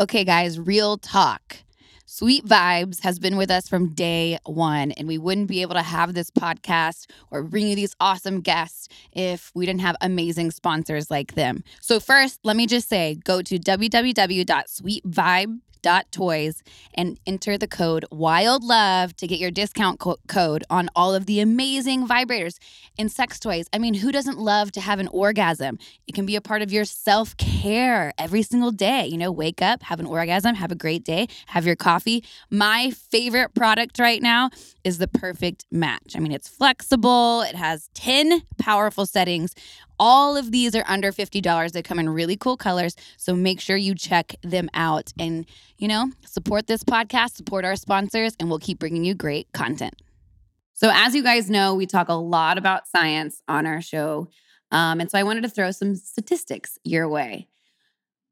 Okay, guys, real talk. Sweet Vibes has been with us from day one, and we wouldn't be able to have this podcast or bring you these awesome guests if we didn't have amazing sponsors like them. So, first, let me just say go to www.sweetvibe.com toys and enter the code wild love to get your discount co- code on all of the amazing vibrators and sex toys. I mean who doesn't love to have an orgasm? It can be a part of your self-care every single day. You know wake up have an orgasm have a great day have your coffee. My favorite product right now is the perfect match. I mean it's flexible. It has 10 powerful settings all of these are under $50. They come in really cool colors. So make sure you check them out and, you know, support this podcast, support our sponsors, and we'll keep bringing you great content. So, as you guys know, we talk a lot about science on our show. Um, and so I wanted to throw some statistics your way.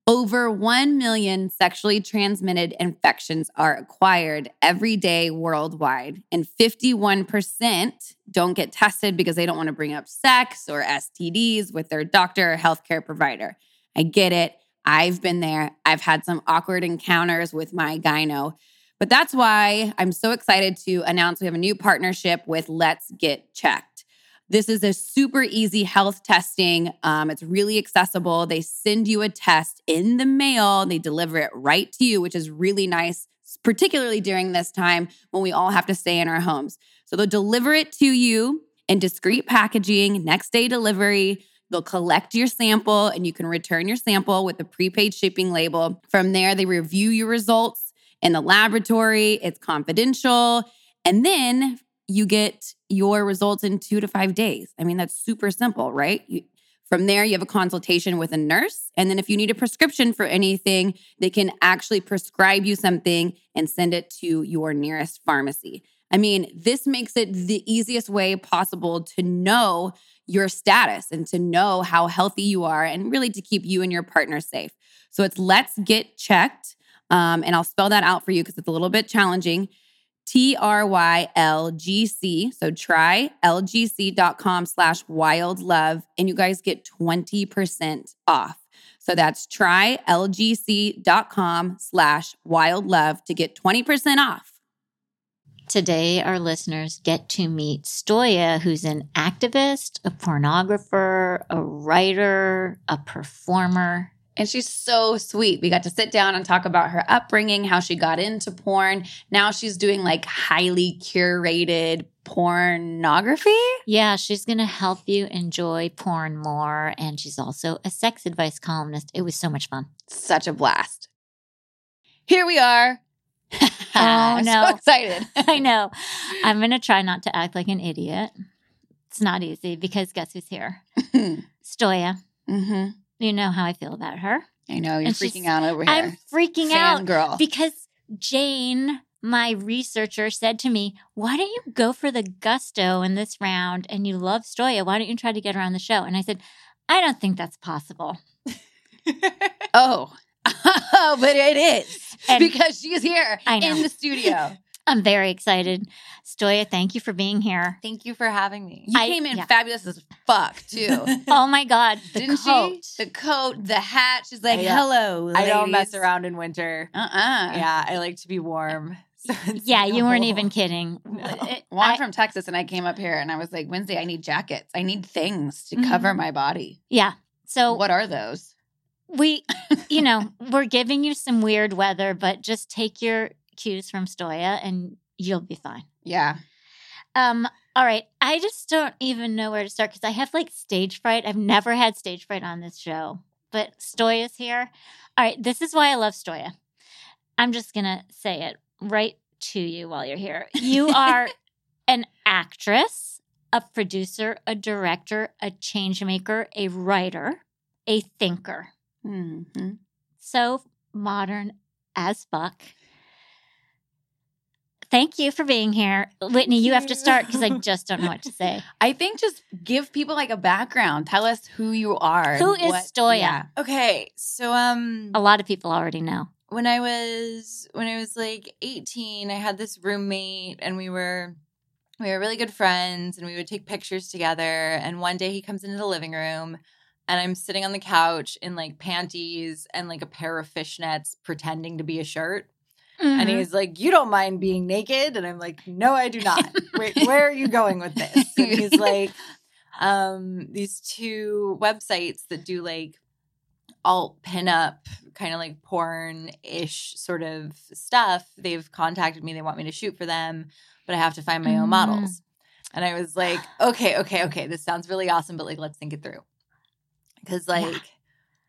Over 1 million sexually transmitted infections are acquired every day worldwide, and 51% don't get tested because they don't want to bring up sex or STDs with their doctor or healthcare provider. I get it. I've been there. I've had some awkward encounters with my gyno. But that's why I'm so excited to announce we have a new partnership with Let's Get Checked. This is a super easy health testing. Um, it's really accessible. They send you a test in the mail, they deliver it right to you, which is really nice, particularly during this time when we all have to stay in our homes. So they'll deliver it to you in discreet packaging, next day delivery. They'll collect your sample and you can return your sample with a prepaid shipping label. From there, they review your results in the laboratory. It's confidential. And then you get your results in two to five days. I mean, that's super simple, right? You, from there, you have a consultation with a nurse. And then, if you need a prescription for anything, they can actually prescribe you something and send it to your nearest pharmacy. I mean, this makes it the easiest way possible to know your status and to know how healthy you are and really to keep you and your partner safe. So it's let's get checked. Um, and I'll spell that out for you because it's a little bit challenging. T R Y L G C. So try lgc.com slash wild love, and you guys get 20% off. So that's try lgc.com slash wild love to get 20% off. Today, our listeners get to meet Stoya, who's an activist, a pornographer, a writer, a performer, and she's so sweet. We got to sit down and talk about her upbringing, how she got into porn. Now she's doing like highly curated pornography. Yeah, she's going to help you enjoy porn more. And she's also a sex advice columnist. It was so much fun. Such a blast. Here we are. oh, no. So excited. I know. I'm going to try not to act like an idiot. It's not easy because guess who's here? Stoya. Mm-hmm. You know how I feel about her. I know you're and freaking out over here. I'm freaking Fan out girl. because Jane, my researcher, said to me, "Why don't you go for the gusto in this round? And you love Stoya. Why don't you try to get her on the show?" And I said, "I don't think that's possible." oh, oh, but it is and because she's here in the studio. I'm very excited. Stoya, thank you for being here. Thank you for having me. You I, came in yeah. fabulous as fuck, too. oh my God. The Didn't coat. she? The coat, the hat. She's like, hello. Ladies. I don't mess around in winter. Uh uh-uh. uh Yeah, I like to be warm. So yeah, you weren't even kidding. No. well, I'm I, from Texas and I came up here and I was like, Wednesday, I need jackets. I need things to mm-hmm. cover my body. Yeah. So, what are those? We, you know, we're giving you some weird weather, but just take your cues from Stoya and you'll be fine. Yeah. Um, all right. I just don't even know where to start because I have like stage fright. I've never had stage fright on this show, but Stoya's here. All right. This is why I love Stoya. I'm just going to say it right to you while you're here. You are an actress, a producer, a director, a change maker, a writer, a thinker. Mm-hmm. So modern as fuck. Thank you for being here. Whitney, you have to start because I just don't know what to say. I think just give people like a background. Tell us who you are. Who is what, Stoya? Yeah. Okay. So um a lot of people already know. When I was when I was like 18, I had this roommate and we were we were really good friends and we would take pictures together and one day he comes into the living room and I'm sitting on the couch in like panties and like a pair of fishnets pretending to be a shirt. And Mhm. he's like, You don't mind being naked? And I'm like, No, I do not. Wait, where are you going with this? And he's like, um, these two websites that do like alt pinup, kind of like porn ish sort of stuff. They've contacted me. They want me to shoot for them, but I have to find my own Mm. models. And I was like, okay, okay, okay. This sounds really awesome, but like, let's think it through. Cause like Yeah.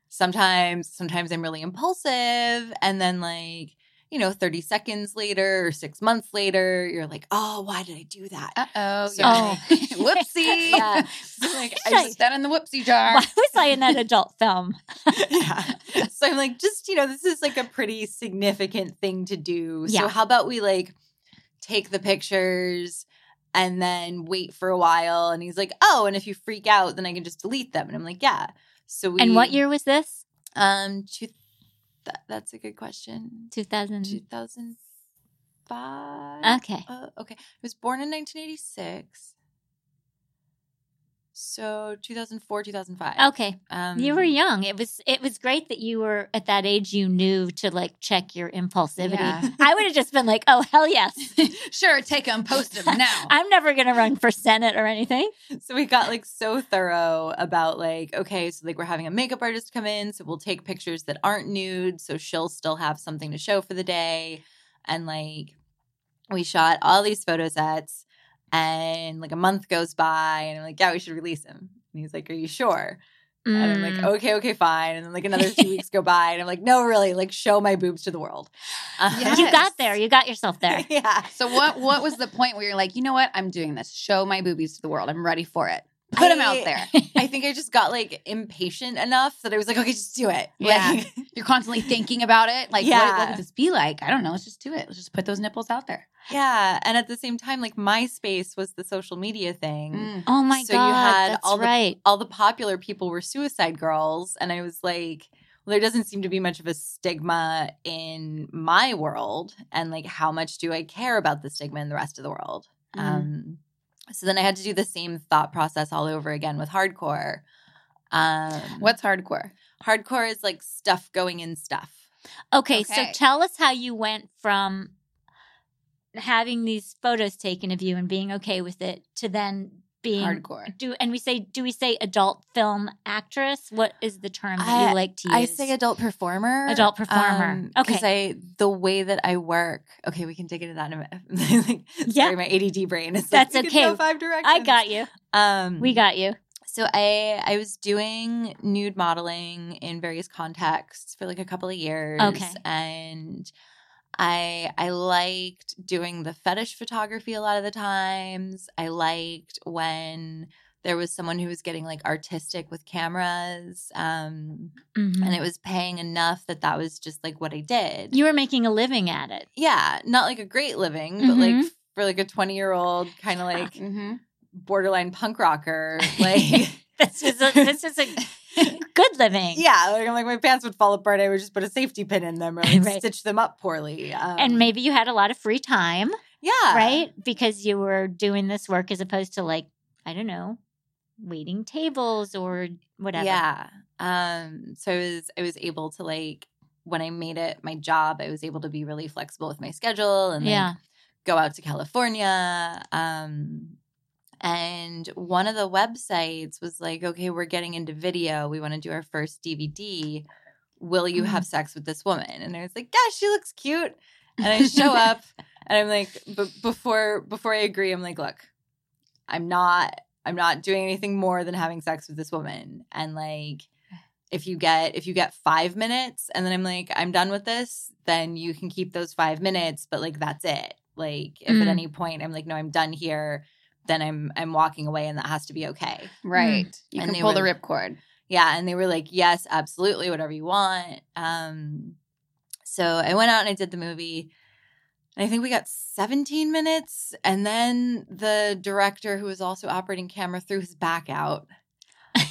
sometimes, sometimes I'm really impulsive. And then like, you know, 30 seconds later or six months later, you're like, oh, why did I do that? Uh oh. So- Oh. Whoopsie. Yeah. So like, I just, Put that in the whoopsie jar. Why was I in that adult film? yeah. So I'm like, just, you know, this is like a pretty significant thing to do. Yeah. So how about we like take the pictures and then wait for a while? And he's like, oh, and if you freak out, then I can just delete them. And I'm like, yeah. So we And what year was this? Um, two, that, that's a good question. 2000. 2005. Okay. Uh, okay. I was born in 1986. So 2004, 2005. Okay. Um, You were young. It was it was great that you were at that age you knew to like check your impulsivity. Yeah. I would have just been like, "Oh, hell yes. sure, take them, post them now. I'm never going to run for senate or anything." so we got like so thorough about like okay so like we're having a makeup artist come in so we'll take pictures that aren't nude so she'll still have something to show for the day and like we shot all these photo sets and like a month goes by and i'm like yeah we should release him and he's like are you sure and i'm like Mm. okay okay fine and then like another two weeks go by and i'm like no really like show my boobs to the world Uh, Yes. You got there. You got yourself there. yeah So what what was the point where you're like, you know what? I'm doing this. Show my boobies to the world. I'm ready for it. Put them out there. i think i just got like impatient enough that i was like okay just do it Yeah. Like, You're constantly thinking about it. Like, Yeah. what would this be like? I don't know. Let's just do it. Let's just put those nipples out there. Yeah, and at the same time, like MySpace was the social media thing. Mm. Oh my God. So you had that's all the- right. All the popular people were suicide girls, and I was like, well, there doesn't seem to be much of a stigma in my world, and like, how much do I care about the stigma in the rest of the world? Mhm. Um, so then I had to do the same thought process all over again with hardcore. Um, What's hardcore? hardcore is like stuff going in stuff. Okay, so tell us how you went from having these photos taken of you and being okay with it to then being Hardcore. do and we say do we say adult film actress? What is the term that you I- like to use? I say adult performer. Adult performer. Because Okay. I the way that I work. Okay, we can dig into that in a minute. like, Yeah. Sorry, my ADD brain is. That's like, okay. go five directions. I got you. Um, We got you. So I I was doing nude modeling in various contexts for like a couple of years. Okay. and. I I liked doing the fetish photography a lot of the times. I liked when there was someone who was getting like artistic with cameras. Um, Mhm. and it was paying enough that that was just like what I did. You were making a living at it. yeah, not like a great living, but Mhm. like for like a 20 year old kind of like Mm-hmm. borderline punk rocker, like This is a this is a good living. yeah, like I'm like my pants would fall apart. I would just put a safety pin in them or like Right. stitch them up poorly. Um, And maybe you had a lot of free time, yeah, right? Because you were doing this work as opposed to like, I don't know, waiting tables or whatever. Yeah. Um, so I was I was able to like when I made it my job, I was able to be really flexible with my schedule and like, Yeah. go out to California. Um, and one of the websites was like, okay, we're getting into video. We want to do our first DVD. Will you have sex with this woman? And I was like, yeah, she looks cute. And I show up and I'm like, but before before I agree, I'm like, look, I'm not I'm not doing anything more than having sex with this woman. And like if you get if you get five minutes and then I'm like, I'm done with this, then you can keep those five minutes, but like that's it. Like if Mm. at any point I'm like, no, I'm done here, then I'm I'm walking away and that has to be okay. Right. You And can they pull the were- ripcord. Yeah. And they were like, yes, absolutely, whatever you want. Um, so I went out and I did the movie. And I think we got 17 minutes. And then the director, who was also operating camera, threw his back out.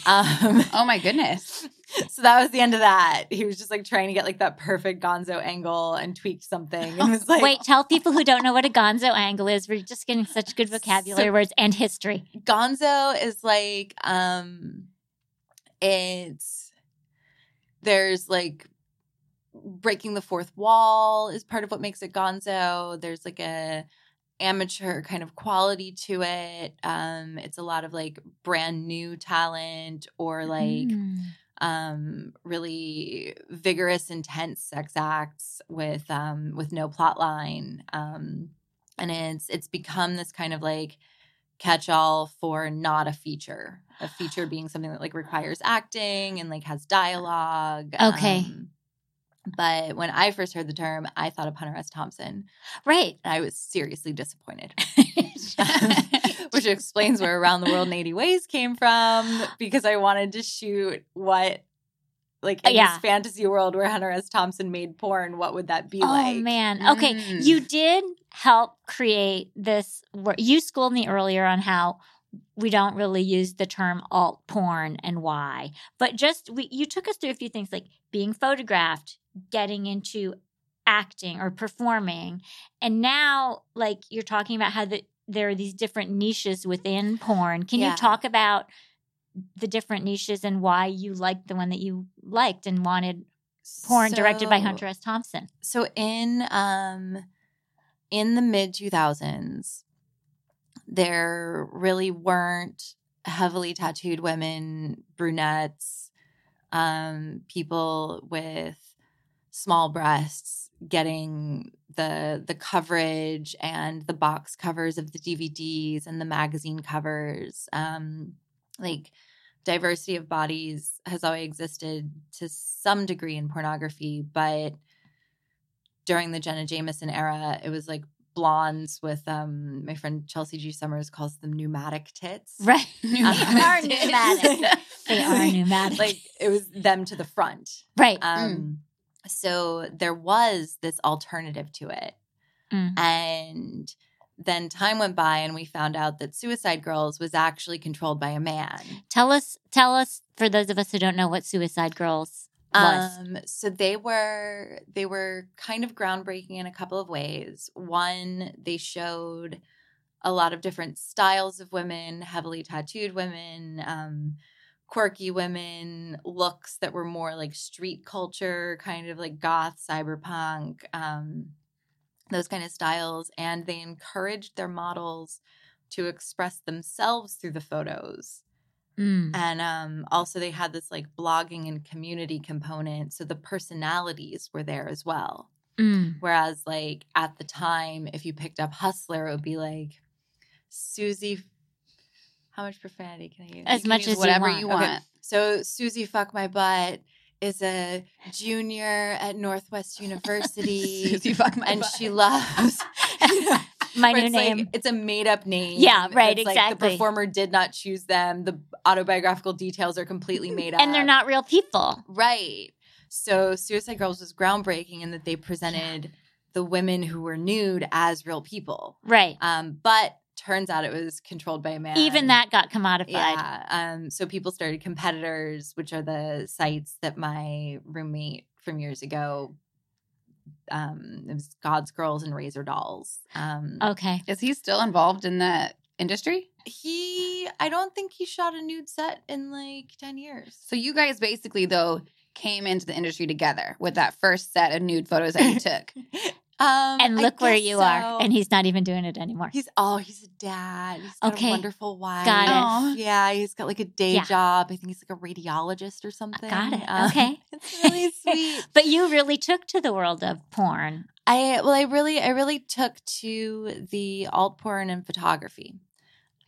Um, Oh my goodness. so that was the end of that. He was just like trying to get like that perfect gonzo angle and tweaked something. And was like, Wait, tell people who don't know what a gonzo angle is. We're just getting such good vocabulary So- words and history. gonzo is like um it's there's like breaking the fourth wall is part of what makes it gonzo there's like a amateur kind of quality to it um it's a lot of like brand new talent or like Mm. Um really vigorous intense sex acts with um with no plot line um and it's it's become this kind of like catch all for not a feature a feature being something that like requires acting and like has dialogue Okay. um, but when i first heard the term i thought of hunter s thompson Right. and i was seriously disappointed which explains where around the world in 80 ways came from because i wanted to shoot what like in Yeah. this fantasy world where hunter s thompson made porn what would that be oh like Oh man. Okay, Mm. you did help create this. You schooled me earlier on how we don't really use the term alt porn and why, but just we, you took us through a few things like being photographed, getting into acting or performing, and now like you're talking about how the, there are these different niches within porn. Can Yeah. you talk about the different niches and why you liked the one that you liked and wanted porn directed by Hunter S. Thompson? so in um in the mid 2000s there really weren't heavily tattooed women brunettes um people with small breasts getting the the coverage and the box covers of the DVDs and the magazine covers um like diversity of bodies has always existed to some degree in pornography but during the Jenna Jameson era, it was like blondes with um my friend Chelsea G Summers calls them pneumatic tits. Right. Pneumatic They are tits. pneumatic. They are pneumatic. like it was them to the front. right. Um so there was this alternative to it. Mm. And then time went by and we found out that Suicide Girls was actually controlled by a man. Tell us, tell us, for those of us who don't know what Suicide Girls was. Um, so they were they were kind of groundbreaking in a couple of ways. One, they showed a lot of different styles of women, heavily tattooed women, um, quirky women, looks that were more like street culture, kind of like goth, cyberpunk, um, those kind of styles. And they encouraged their models to express themselves through the photos Mm. and um also they had this like blogging and community component so the personalities were there as well Mm. whereas like at the time if you picked up hustler it would be like susie how much profanity can i use As You much use as you whatever want. you Okay. want. so susie fuck my butt is a junior at northwest university Susie, fuck my and butt. she loves My new it's like- name. it's a made up name. Yeah, right, It's like exactly. the performer did not choose them. The autobiographical details are completely made up. and they're not real people. right. So Suicide Girls was groundbreaking in that they presented the women who were nude as real people. Right. Um, but turns out it was controlled by a man. Even that got commodified. Yeah. Um, so people started competitors, which are the sites that my roommate from years ago. Um, it was God's Girls and Razor Dolls. Um, Okay. Is he still involved in that industry? he, I don't think he shot a nude set in like ten years. So you guys basically though came into the industry together with that first set of nude photos that you took. Um, And look where you so. are. And he's not even doing it anymore. He's oh, he's a dad. He's got Okay. a wonderful wife. Got it. Aw. Yeah, he's got like a day Yeah. job. I think he's like a radiologist or something. Got it. Um, Okay. it's really sweet. But you really took to the world of porn. I well, I really, I really took to the alt porn and photography.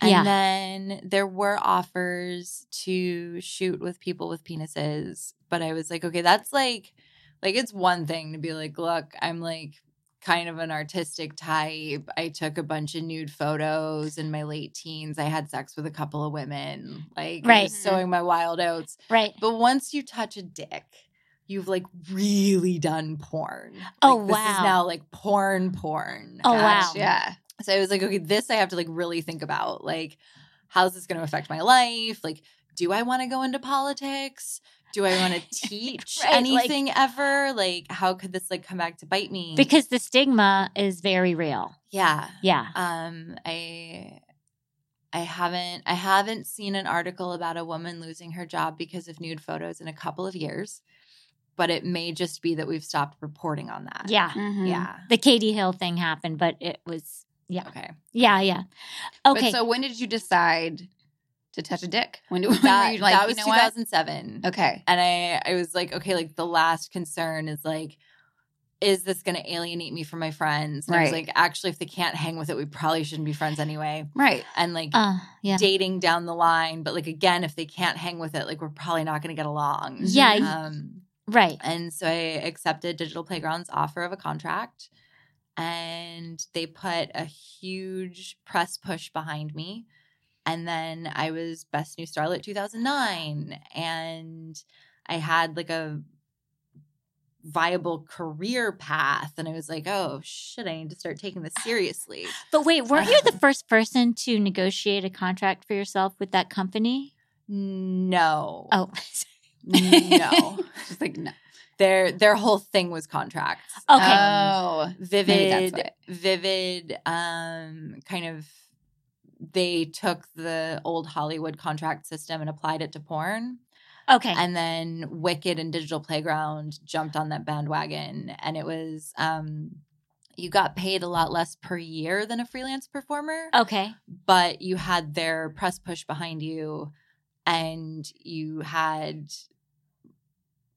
And Yeah. then there were offers to shoot with people with penises, but I was like, okay, that's like, like it's one thing to be like, look, I'm like kind of an artistic type. I took a bunch of nude photos in my late teens. I had sex with a couple of women, like I Right. sowing mm-hmm. my wild oats. Right. But once you touch a dick, you've like really done porn. Oh, Like, This wow. is now like porn porn. Oh, wow. Yeah. So I was like, okay, this I have to like really think about. Like, how's this going to affect my life? Like, do I want to go into politics? Do I want to teach Right, like- anything ever? Like, how could this like come back to bite me? Because the stigma is very real. yeah, Yeah. um, I I haven't I haven't seen an article about a woman losing her job because of nude photos in a couple of years, but it may just be that we've stopped reporting on that. Yeah. Mhm. Yeah. The Katie Hill thing happened, but it was yeah. Okay. Yeah, yeah. But Okay. so when did you decide to touch a dick? When, when That, you like, that you was know what? 2007. Okay. And I I was like, okay, like the last concern is like is this going to alienate me from my friends? And I was Right. like, actually, if they can't hang with it, we probably shouldn't be friends anyway. Right. And like uh yeah. dating down the line, but like again, if they can't hang with it, like we're probably not going to get along. Yeah, Um, Right. and so I accepted Digital Playground's offer of a contract, and they put a huge press push behind me. And then I was Best New Starlet 2009, and I had like a viable career path. And I was like, oh shit, I need to start taking this seriously. But wait, weren't you the first person to negotiate a contract for yourself with that company? No. Oh. no. Just like no. Their their whole thing was contracts. Okay. Oh. Vivid vivid um kind of they took the old hollywood contract system and applied it to porn okay. and then wicked and digital playground jumped on that bandwagon and it was um you got paid a lot less per year than a freelance performer okay. but you had their press push behind you and you had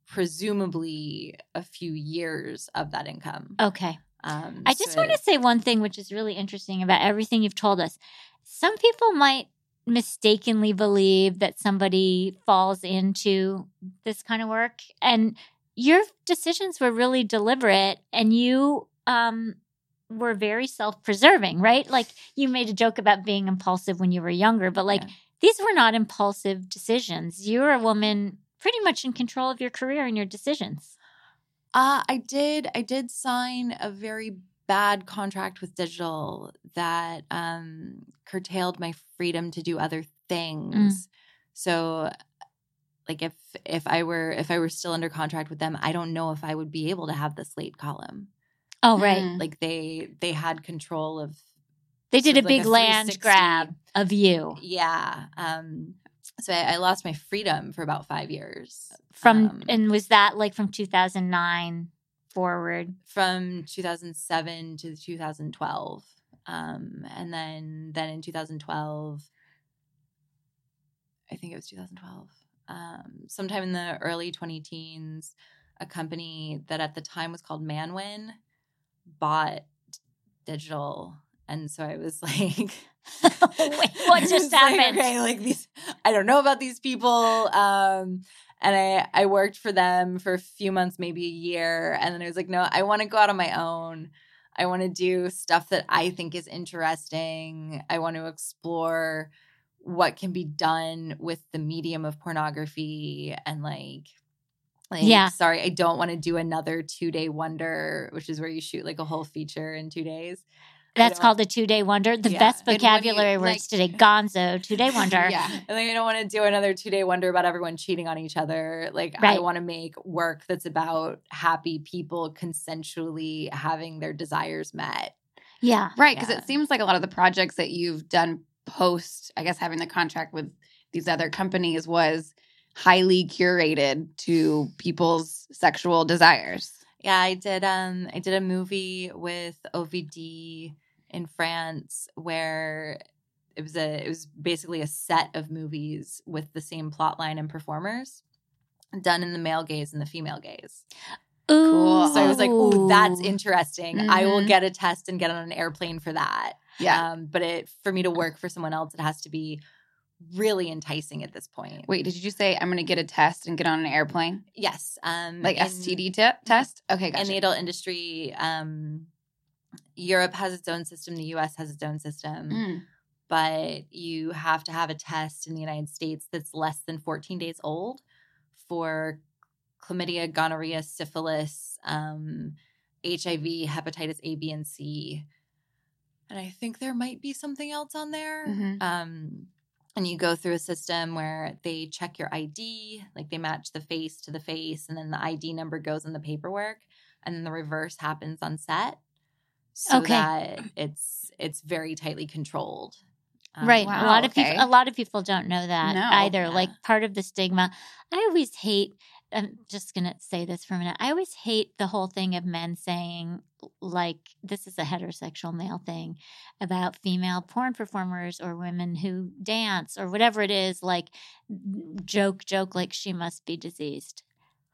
presumably a few years of that income Okay. um, I just so want to say one thing which is really interesting about everything you've told us. Some people might mistakenly believe that somebody falls into this kind of work and your decisions were really deliberate and you um were very self-preserving, right? Like you made a joke about being impulsive when you were younger, but like Yeah. these were not impulsive decisions. You're a woman pretty much in control of your career and your decisions. Uh, I did. I did sign a very bad contract with digital that um, curtailed my freedom to do other things. So, like if if I were if I were still under contract with them, I don't know if I would be able to have the slate column. Oh, right. Mm. Like they they had control of They did a like big a land grab of you yeah. Um, so I, I lost my freedom for about five years from, Um, and was that like from 2009 forward? from 2007 to 2012 um and then then in 2012 i think it was 2012 um sometime in the early 20 teens a company that at the time was called manwin bought digital and so i was like Wait, what just like, happened? okay, like these i don't know about these people um and I, I worked for them for a few months, maybe a year. And then I was like, no, I want to go out on my own. I want to do stuff that I think is interesting. I want to explore what can be done with the medium of pornography and like like Yeah. sorry i don't want to do another two day wonder which is where you shoot like a whole feature in two days That's called a two day wonder. The Yeah. best And what you- vocabulary words like- today. Gonzo, two day wonder. Yeah. And like, I don't want to do another two day wonder about everyone cheating on each other. Like, I want to make work that's about happy people consensually having their desires met. Yeah. Right, because Yeah. it seems like a lot of the projects that you've done post, I guess, having the contract with these other companies was highly curated to people's sexual desires. Yeah, I did. Um, I did a movie with OVD in France where it was a it was basically a set of movies with the same plot line and performers done in the male gaze and the female gaze. Ooh. Cool. So I was like, "Ooh, that's interesting. I will Mhm. get a test and get on an airplane for that." Yeah. Um, but it for me to work for someone else, it has to be really enticing at this point. Wait, did you say I'm going to get a test and get on an airplane? Yes. Um, Like in- STD te- test? Okay, in the adult industry, um, Europe has its own system. The U.S. has its own system. Mm. But you have to have a test in the United States that's less than 14 days old for chlamydia, gonorrhea, syphilis, um, HIV, hepatitis A, B, and C. And I think there might be something else on there. Mhm. Um, and you go through a system where they check your ID, like they match the face to the face, and then the ID number goes in the paperwork, and then the reverse happens on set, so Okay. that it's it's very tightly controlled. Um, right. wow, a lot of people a lot of people don't know that No. either. Yeah. Like part of the stigma. I always hate I'm just going to say this for a minute. I always hate the whole thing of men saying like this is a heterosexual male thing about female porn performers or women who dance or whatever it is like joke joke like she must be diseased.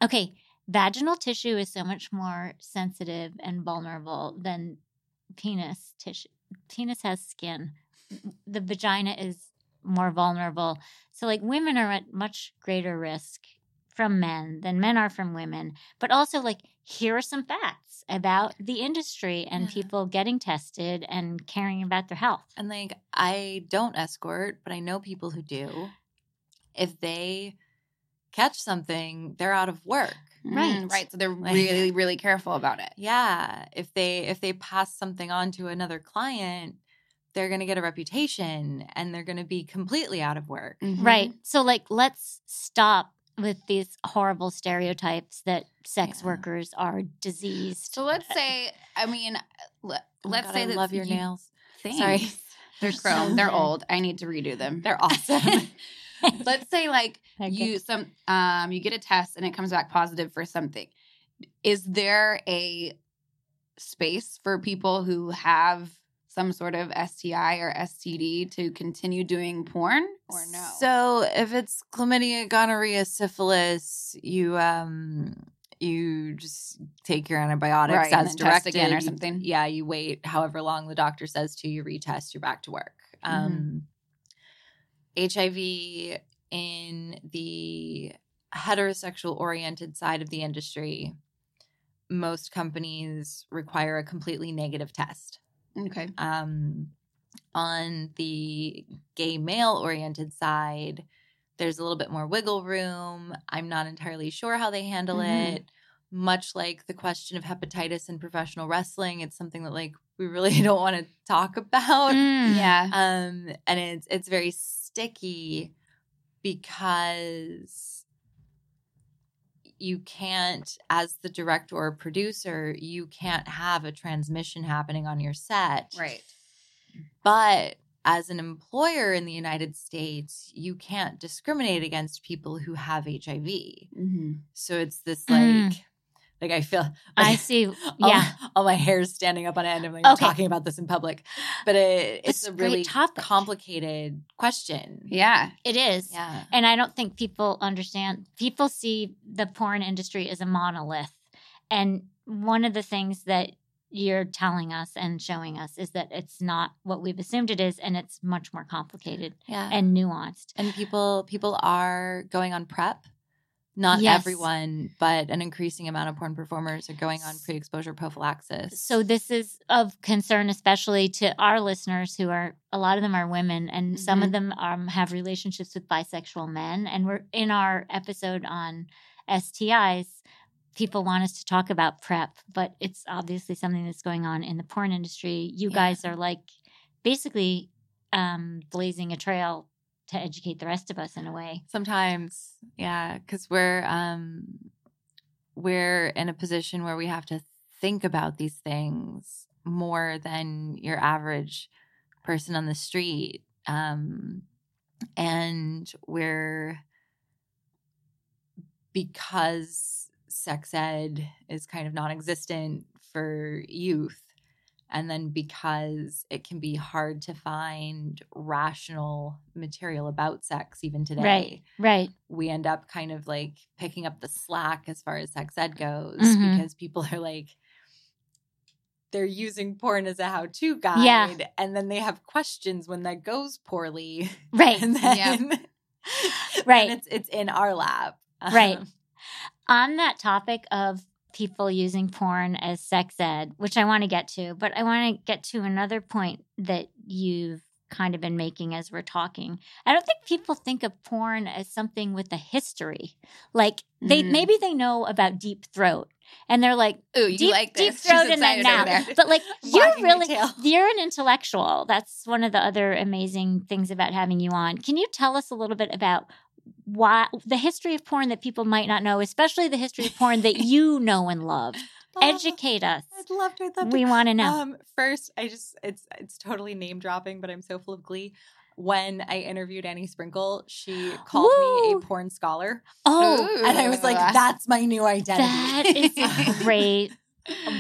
Okay, vaginal tissue is so much more sensitive and vulnerable than penis tissue. Penis has skin. The vagina is more vulnerable. So, like, women are at much greater risk from men than men are from women. But also, like, here are some facts about the industry and Yeah. people getting tested and caring about their health. And like, I don't escort, but I know people who do. If they catch something, they're out of work. Right. Mm, right. So they're Like- really, really careful about it. Yeah. If they if they pass something on to another client, they're gonna get a reputation and they're gonna be completely out of work. Mhm. Right. So, like, let's stop with these horrible stereotypes that sex Yeah. workers are diseased. So let's say, I mean, let, Oh my let's God, say I that love your you- nails. Thanks. Sorry. They're so chrome. They're old. I need to redo them. They're awesome. let's say like Okay. you some um you get a test and it comes back positive for something is there a space for people who have some sort of STI or STD to continue doing porn or no So if it's chlamydia, gonorrhea, syphilis, you um you just take your antibiotics Right, as directed again or You- something? Yeah, you wait however long the doctor says to. You retest. You're back to work. Mm-hmm. HIV in the heterosexual oriented side of the industry, most companies require a completely negative test okay um, on the gay male oriented side, there's a little bit more wiggle room. I'm not entirely sure how they handle Mhm. it. Much like the question of hepatitis in professional wrestling, it's something that like we really don't want to talk about. Mm. yeah Um, and it's it's very sticky because you can't, as the director or producer, you can't have a transmission happening on your set. right But as an employer in the United States, you can't discriminate against people who have HIV. mm-hmm. So it's this like, Mm. Like I feel I see. Yeah. all my hair's standing up on end. I'm like Okay. talking about this in public, but it, It's it's a a really topic. complicated question. yeah It is. Yeah. And I don't think people understand. People see the porn industry as a monolith. And one of the things that you're telling us and showing us is that it's not what we've assumed it is, and it's much more complicated Yeah. and nuanced. and people people are going on prep. Not Yes. everyone, but an increasing amount of porn performers are going on pre-exposure prophylaxis. So this is of concern, especially to our listeners who are a lot of them are women, and some of them um, have relationships with bisexual men. And we're in our episode on STIs. People want us to talk about PrEP, but it's obviously something that's going on in the porn industry. You Yeah. guys are like basically um, blazing a trail to educate the rest of us in a way. Sometimes, yeah, because we're um we're in a position where we have to think about these things more than your average person on the street. Um and we're because sex ed is kind of non-existent for youth and then because it can be hard to find rational material about sex even today Right, right. we end up kind of like picking up the slack as far as sex ed goes Mhm. because people are like they're using porn as a how-to guide Yeah. and then they have questions when that goes poorly Right. and then, Yep. Right. then it's it's in our lab. Right. Um, on that topic of people using porn as sex ed, which I want to get to, but I want to get to another point that you've kind of been making as we're talking. I don't think people think of porn as something with a history. Like they Mhm. maybe they know about deep throat and they're like ooh you deep, like deep throat She's and then now. But like you're really you're an intellectual. That's one of the other amazing things about having you on. Can you tell us a little bit about why the history of porn that people might not know, especially the history of porn that you know and love? Oh, Educate us. I'd love to. I'd love to. We want to know. Um, first, I just it's it's totally name dropping, but I'm so full of glee. when I interviewed Annie Sprinkle, she called me a porn scholar. Oh, Ooh. And I was like, that's my new identity. that is great.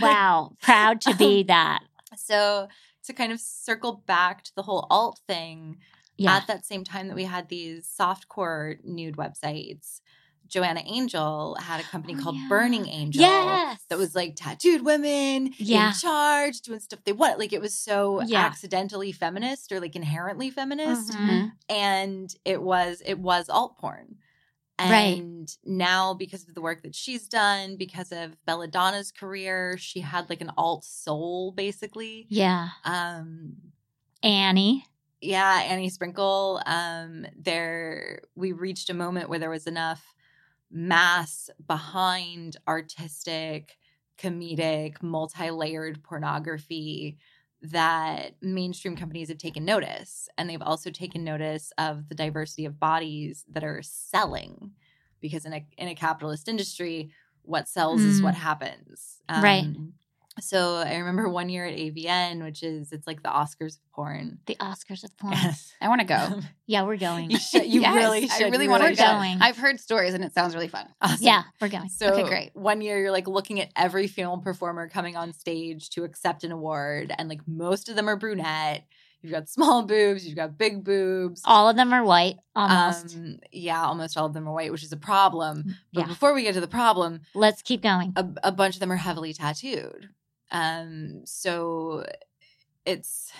Wow. Proud to be that. So to kind of circle back to the whole alt thing, Yeah. at that same time that we had these softcore nude websites, Joanna Angel had a company Oh, called yeah. Burning Angel. Yes. That was like tattooed women Yeah. in charge, doing stuff they want. Like it was so Yeah. accidentally feminist or like inherently feminist. Mhm. And it was it was alt porn. Right. And now, because of the work that she's done, because of Belladonna's career, she had like an alt soul, basically. Yeah. Um, Annie. Yeah, Annie Sprinkle. Um, there we reached a moment where there was enough mass behind artistic, comedic, multi-layered pornography that mainstream companies have taken notice. And they've also taken notice of the diversity of bodies that are selling. Because in a in a capitalist industry, what sells is Mm. what happens. Right. Um, So I remember one year at AVN, which is it's like the Oscars of porn. The Oscars of porn. Yes. I want to go. Yeah, we're going. You should. You Yes, really should. I really You want to We're go. going. I've heard stories and it sounds really fun. Awesome. Yeah, we're going. So Okay, great. One year you're like looking at every female performer coming on stage to accept an award, and like most of them are brunette. You've got small boobs, you've got big boobs. All of them are white, almost. Um, yeah, almost all of them are white, which is a problem. But yeah. before we get to the problem, Let's keep going. a, a bunch of them are heavily tattooed. Um, so it's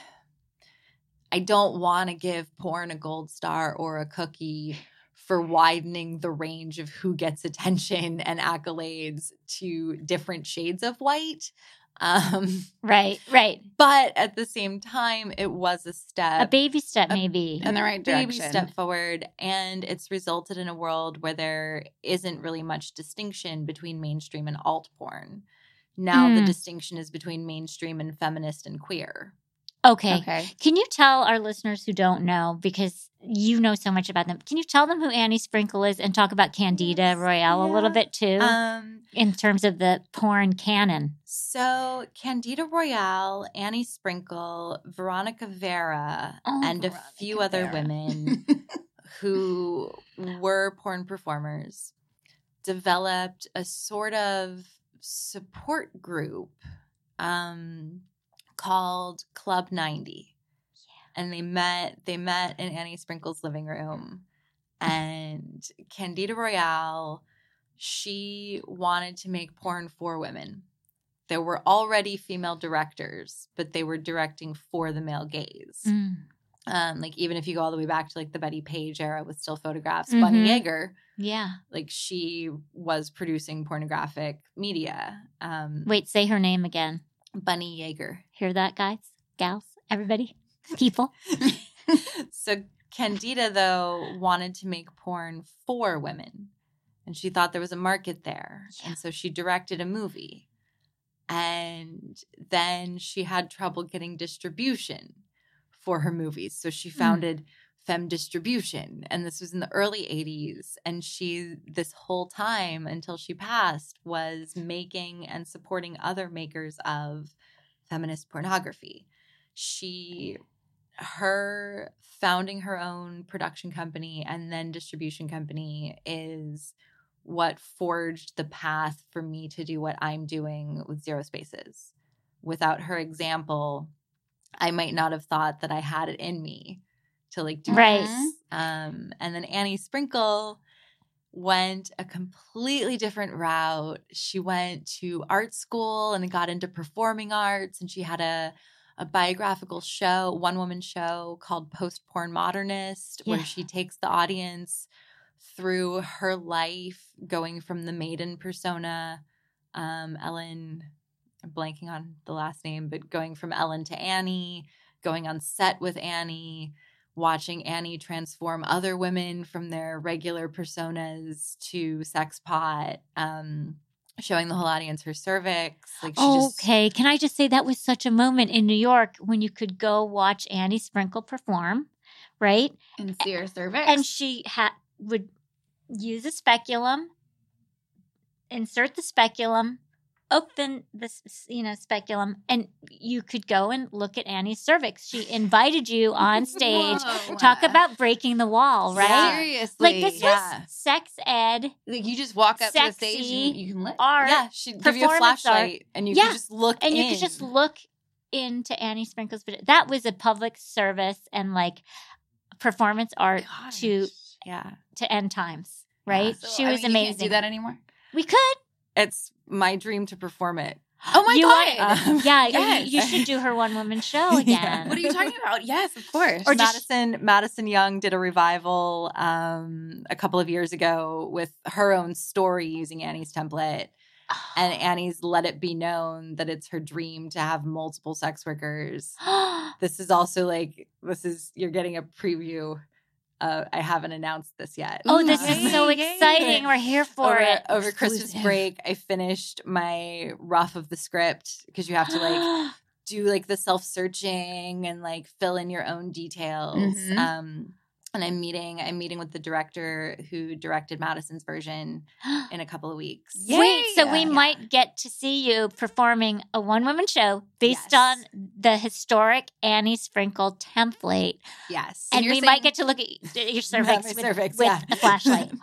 I don't want to give porn a gold star or a cookie for widening the range of who gets attention and accolades to different shades of white. Um, Right, right. but at the same time, it was a step A baby step, a- maybe. In the right direction, baby direction. step forward and it's resulted in a world where there isn't really much distinction between mainstream and alt porn now the Hmm. distinction is between mainstream and feminist and queer Okay. Okay. Can you tell our listeners who don't know, because you know so much about them, can you tell them who Annie Sprinkle is and talk about Candida Royalle a little bit too, um in terms of the porn canon? so candida royalle annie sprinkle veronica vera Oh, and a Veronica few other women who were porn performers developed a sort of support group um, called Club 90. And they met they met in Annie Sprinkle's living room. And Candida Royalle, she wanted to make porn for women. There were already female directors, but they were directing for the male gaze Mm. Um, like even if you go all the way back to like the Bettie Page era with still photographs, Bunny Mhm. Yeager, Yeah. like she was producing pornographic media. Um, Wait, say her name again. Bunny Yeager. Hear that, guys, gals, everybody, people? so Candida though wanted to make porn for women, and she thought there was a market there, Yeah. and so she directed a movie, and then she had trouble getting distribution for her movies, so she mm. founded Femme Distribution, and this was in the early '80s, and she this whole time until she passed was making and supporting other makers of feminist pornography. She her founding her own production company and then distribution company is what forged the path for me to do what I'm doing with Zero Spaces. Without her example, I might not have thought that I had it in me to like do Right. this. Um, and then Annie Sprinkle went a completely different route. She went to art school and got into performing arts, and she had a a biographical show, one woman show called Post Porn Modernist, where she takes the audience through her life, going from the maiden persona, um, Ellen, I'm blanking on the last name, but going from Ellen to Annie, going on set with Annie, watching Annie transform other women from their regular personas to sex pot, um, showing the whole audience her cervix. Like she just Okay. Can I just say that was such a moment in New York when you could go watch Annie Sprinkle perform, right? And see her cervix. And she had would use a speculum, insert the speculum, open this, you know, speculum, and you could go and look at Annie's cervix. She invited you on stage. Talk about breaking the wall, right? Seriously. Like this Yeah. was sex ed Like you just walk up to the stage and you can art, yeah, she'd give you a performance art. flashlight and you Yeah, could just look and you could just look into Annie Sprinkle's video. That was a public service and like performance art to yeah. to end times. Right? So, she I was mean, you amazing. do that anymore. We could. It's my dream to perform it. Oh my You god! want- Um, Yeah, you- Yes. you, should do her one woman show Yeah. again. what are you talking about? Yes, of course. Or just- Madison Madison Young did a revival um, a couple of years ago with her own story using Annie's template. And Annie's let it be known that it's her dream to have multiple sex workers. This is also like this is you're getting a preview. Uh, I haven't announced this yet. oh, this yay, is so yay. exciting. We're here for over, it. over Christmas break, I finished my rough of the script because you have to like do like the self searching and like fill in your own details. Mhm. Um, and I'm meeting I'm meeting with the director who directed Madison's version in a couple of weeks. Yay. Wait, so we Yeah. might get to see you performing a one woman show based Yes. on the historic Annie Sprinkle template. Yes. And, you're we saying- might get to look at your cervix with, cervix, with yeah. a flashlight.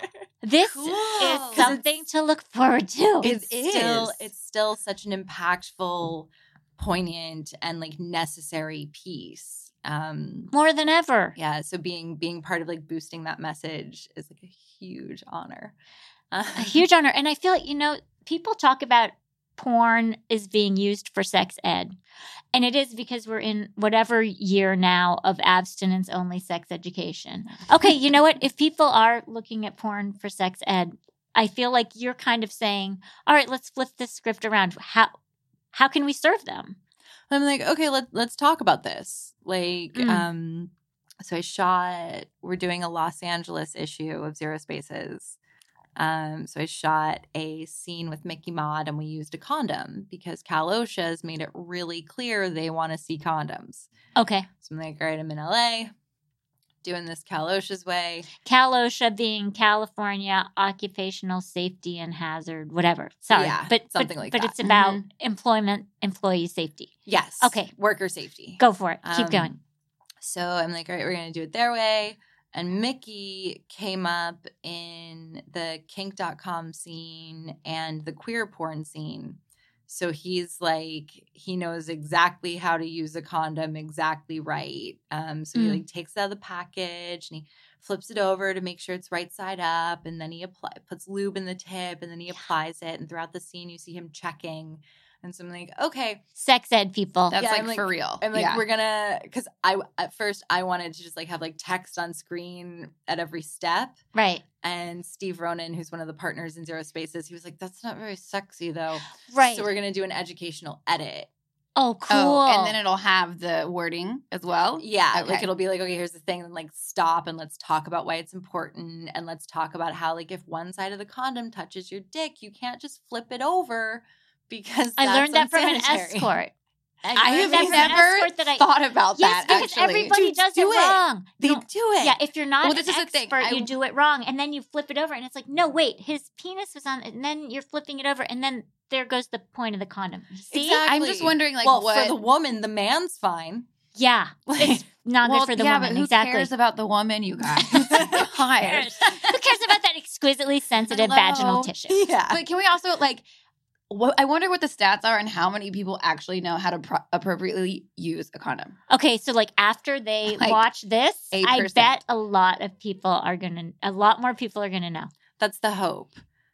this Cool. is 'Cause something to look forward to. It it's still it's still such an impactful, poignant, and like necessary piece. Um More than ever. yeah, so being being part of like boosting that message is like a huge honor. A huge honor. And I feel like, you know, people talk about porn is being used for sex ed. And it is because we're in whatever year now of abstinence only sex education. Okay, you know what? If people are looking at porn for sex ed, I feel like you're kind of saying, all right, let's flip this script around. How how can we serve them? I'm like, okay, let's let's talk about this. Like, Mm. um, so I shot. We're doing a Los Angeles issue of Zero Spaces. Um, so I shot a scene with Mickey Mod, and we used a condom because Cal OSHA has made it really clear they want to see condoms. Okay. So I'm like, all right, I'm in LA, doing this Cal OSHA's way. Kalosha being California Occupational Safety and Hazard, whatever. Sorry, Yeah, but something but, like but that. But it's about Mhm. employment, employee safety. Yes. Okay. Worker safety. Go for it. Keep Um, going. So I'm like, all right, we're gonna do it their way. And Mickey came up in the kink.com scene and the queer porn scene. So he's like, he knows exactly how to use a condom exactly right. Um, so he Mm. like takes out of the package and he flips it over to make sure it's right side up, and then he apply puts lube in the tip, and then he applies it. And throughout the scene, you see him checking. And so I'm like, okay, Sex ed people. That's Yeah, like, I'm like- for real. I'm like, yeah. we're gonna, because I at first I wanted to just like have like text on screen at every step. right. And Steve Ronan, who's one of the partners in Zero Spaces, he was like, "That's not very sexy, though." Right. So we're gonna do an educational edit. oh, oh cool. Oh, and then it'll have the wording as well. Yeah, like it'll be like, okay, here's the thing, and like stop and let's talk about why it's important, and let's talk about how like if one side of the condom touches your dick, you can't just flip it over because I learned that from an escort. I learned have that never escort that I- thought about Yes, that. because actually. everybody Dude, does do it it. wrong. They No, do it. Yeah, if you're not Well, an this is the expert, thing. I- you do it wrong, and then you flip it over, and it's like, no, wait, his penis was on, and then you're flipping it over, and then there goes the point of the condom. See? Exactly. I'm just wondering, like, well, what for the woman, the man's fine. Yeah, it's not well, good for the yeah, woman. but who exactly. cares about the woman, you guys? Who cares? Who cares about that exquisitely sensitive Hello? vaginal tissue? Yeah. But can we also like? What, I wonder what the stats are and how many people actually know how to pro- appropriately use a condom. Okay, so like after they Like, watch this, I 8%. bet a lot of people are gonna, a lot more people are gonna know. That's the hope.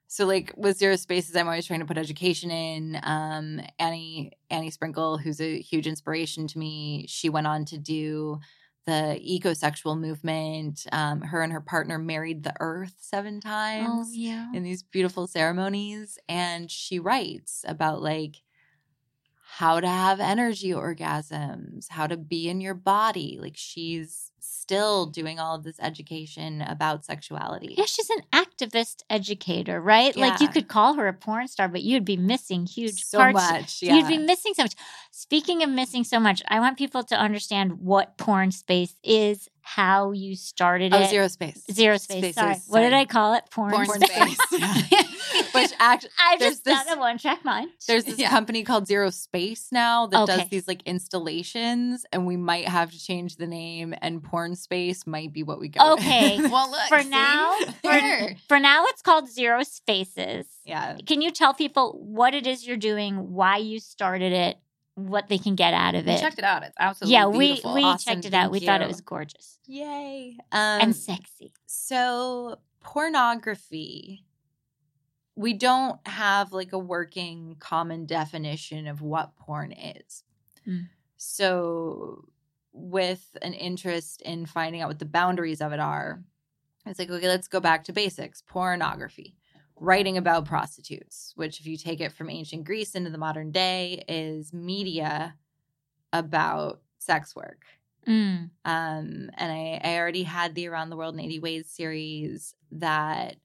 So like with Zero Spaces, I'm always trying to put education in. Um, Annie Annie Sprinkle, who's a huge inspiration to me, she went on to do the ecosexual movement. Um, her and her partner married the earth seven times Oh, yeah. in these beautiful ceremonies. And she writes about like how to have energy orgasms, how to be in your body. Like she's still doing all of this education about sexuality. Yeah, she's an activist educator, right? Yeah. Like you could call her a porn star, but you'd be missing huge so parts. much. Yeah. You'd be missing so much. Speaking of missing so much, I want people to understand what porn space is how you started Oh, it. zero space. Zero space. Spaces, sorry. What did. I call it? Porn, Porn space. space. Which actually, I just done this- a one track mind. there's this Yeah. company called Zero Space now that Okay. does these like installations, and we might have to change the name. And Porn Space might be what we go. Okay. well, look For see? now, for, for now, it's called Zero Spaces. yeah. Can you tell people what it is you're doing, why you started it, what they can get out of We it? checked it out. It's absolutely yeah, we beautiful. we Awesome, checked it out. We thank thought it was gorgeous Yay. Um, and sexy. So, pornography, we don't have like a working common definition of what porn is. Mm. So, with an interest in finding out what the boundaries of it are, it's like, okay, let's go back to basics pornography. Writing about prostitutes, which, if you take it from ancient Greece into the modern day, is media about sex work. Mm. Um, and I, I already had the Around the World in 80 Ways series that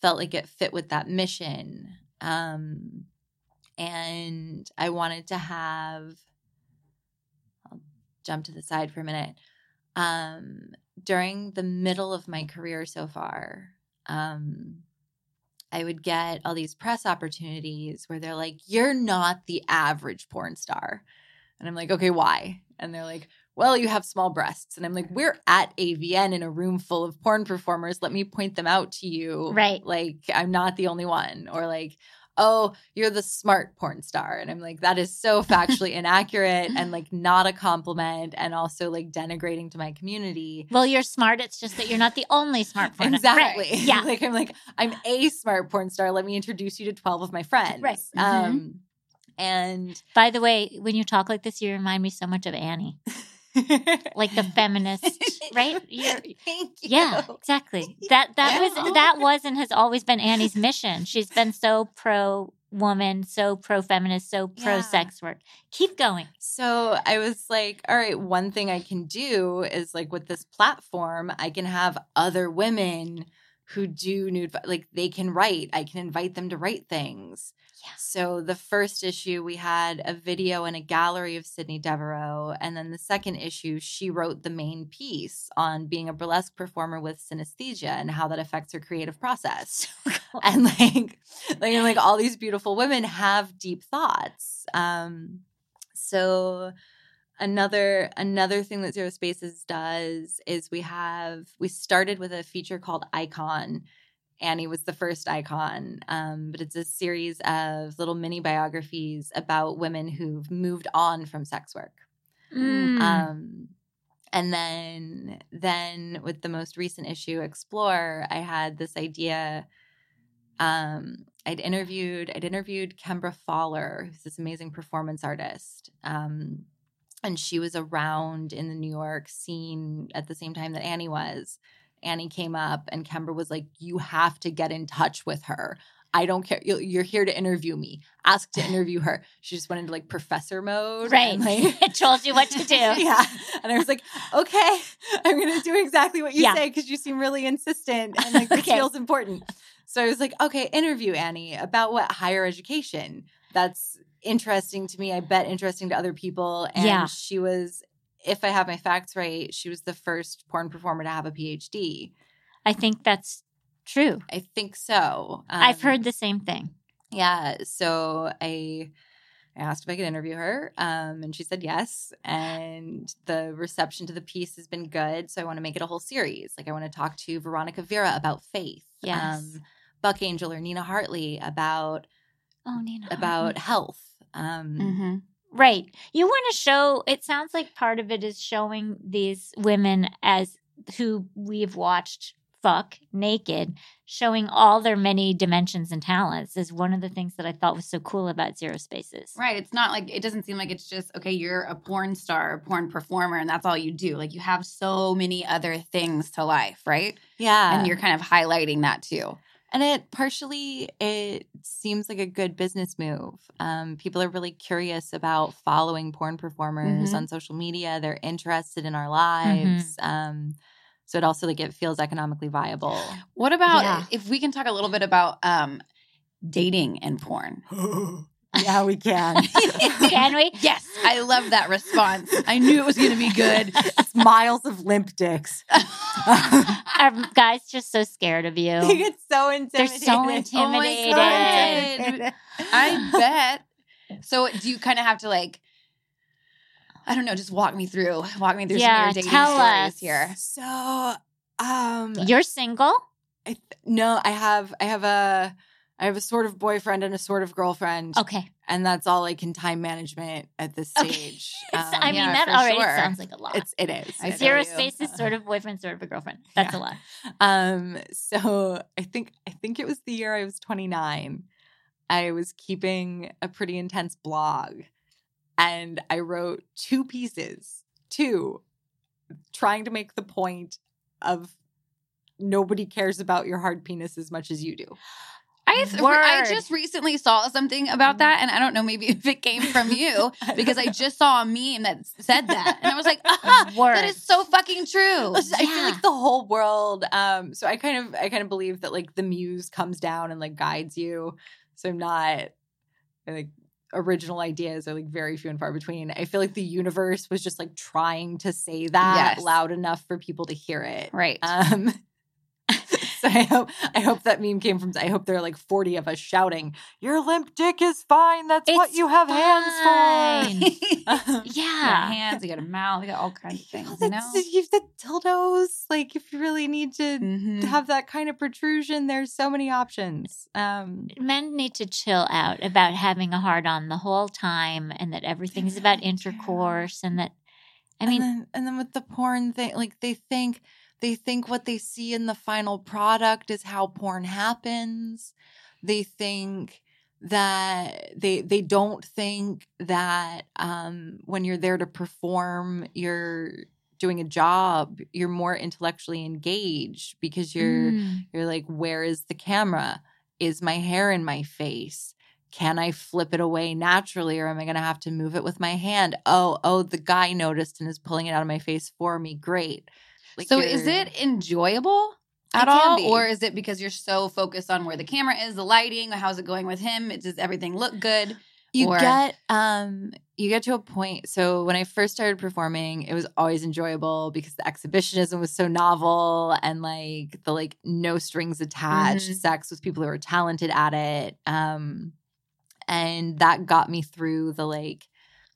felt like it fit with that mission. Um, and I wanted to have, I'll jump to the side for a minute. Um, during the middle of my career so far, um, I would get all these press opportunities where they're like, You're not the average porn star. And I'm like, Okay, why? And they're like, well, you have small breasts. And I'm like, we're at AVN in a room full of porn performers. Let me point them out to you. Right. Like, I'm not the only one. Or like, oh, you're the smart porn star. And I'm like, that is so factually inaccurate and like not a compliment and also like denigrating to my community. Well, you're smart. It's just that you're not the only smart porn. Star. Exactly. Right. Yeah. like I'm like, I'm a smart porn star. Let me introduce you to 12 of my friends. Right. Mm-hmm. Um and By the way, when you talk like this, you remind me so much of Annie, like the feminist, right? You're, Thank you. yeah, exactly. That that Yeah. was that was and has always been Annie's mission. She's been so pro woman, so pro feminist, so pro sex work. Keep going. So I was like, all right, one thing I can do is like with this platform, I can have other women who do nude, like they can write. I can invite them to write things. Yeah. So the first issue, we had a video and a gallery of Sydney Devereaux. And then the second issue, she wrote the main piece on being a burlesque performer with synesthesia and how that affects her creative process and like like and, like all these beautiful women have deep thoughts um so another another thing that zero spaces does is we have we started with a feature called icon annie was the first icon um, but it's a series of little mini biographies about women who've moved on from sex work Mm. um, and then then with the most recent issue, Explore, I had this idea. Um, I'd interviewed I'd interviewed Kembra Pfahler, who's this amazing performance artist. Um, and she was around in the New York scene at the same time that Annie was. Annie came up and Kembra was like, You have to get in touch with her. I don't care. You're here to interview me. Ask to interview her. She just went into like professor mode. right. and, like, it told you what to do. yeah. And I was like, okay, I'm going to do exactly what you Yeah. say because you seem really insistent and like this Okay. feels important. So I was like, okay, interview Annie about what higher education. That's interesting to me. I bet interesting to other people. And Yeah. she was, if I have my facts right, she was the first porn performer to have a PhD. I think that's true. I think so. I've Um, heard the same thing. yeah. So I I asked if I could interview her, um, and she said yes. And the reception to the piece has been good. So I want to make it a whole series. Like I want to talk to Veronica Vera about faith. Yes. Um, Buck Angel or Nina Hartley about Oh, Nina. about health. Um, Mm-hmm. Right. You want to show, it sounds like part of it is showing these women as who we've watched fuck naked, showing all their many dimensions and talents is one of the things that I thought was so cool about Zero Spaces. Right. It's not like it doesn't seem like it's just okay, you're a porn star, a porn performer, and that's all you do. Like you have so many other things to life, right? Yeah. And you're kind of highlighting that too. And it partially it seems like a good business move. Um, people are really curious about following porn performers Mhm. on social media. They're interested in our lives. Um, so it also like it feels economically viable. What about Yeah. if we can talk a little bit about um dating and porn? Yeah, we can. Can we? Yes, I love that response. I knew it was going to be good. it's miles of limp dicks. Are guys just so scared of you? They get so intimidated. They're intimidated. so Oh my intimidated. God. I bet. So do you kind of have to like I don't know, just walk me through. Walk me through Yeah, some of your dating tell stories us. here. So, um, You're single? I th- no, I have, I have a, I have a sort of boyfriend and a sort of girlfriend, Okay. and that's all like in time management at this stage. It's, Um, I mean, yeah, that already sure. sounds like a lot. it's it is. I I Zero you. spaces, sort of boyfriend, sort of a girlfriend. That's Yeah. a lot. Um, so I think I think it was the year I was 29. I was keeping a pretty intense blog and I wrote two pieces, two, trying to make the point of nobody cares about your hard penis as much as you do. I th- I just recently saw something about that and I don't know maybe if it came from you because I just saw a meme that said that and I was like, "Ah, that Word. is so fucking true." Listen, I feel like the whole world. Um, so I kind of, I kind of believe that like the muse comes down and like guides you. So I'm not like original ideas are like very few and far between. I feel like the universe was just like trying to say that Yes. loud enough for people to hear it. Right. Um, so I hope, I hope that meme came from. I hope there are like 40 of us shouting, "Your limp dick is fine. That's what you have hands for." you yeah. hands, you got a mouth, you got all kinds of things, you Well, know? You've the dildos. Like if you really need to Mhm. have that kind of protrusion, there's so many options. Um, Men need to chill out about having a hard on the whole time and that everything's about intercourse and that I mean and then, and then with the porn thing, like they think they think what they see in the final product is how porn happens. They think that they they don't think that um, when you're there to perform, you're doing a job. You're more intellectually engaged because you're Mm. you're like, where is the camera? Is my hair in my face? Can I flip it away naturally or am I going to have to move it with my hand? Oh, oh, the guy noticed and is pulling it out of my face for me. Great. Like so is it enjoyable at all be. or is it because you're so focused on where the camera is the lighting how's it going with him does everything look good you or- get um you get to a point so when i first started performing it was always enjoyable because the exhibitionism was so novel and like the like no strings attached Mhm. sex with people who are talented at it um and that got me through the like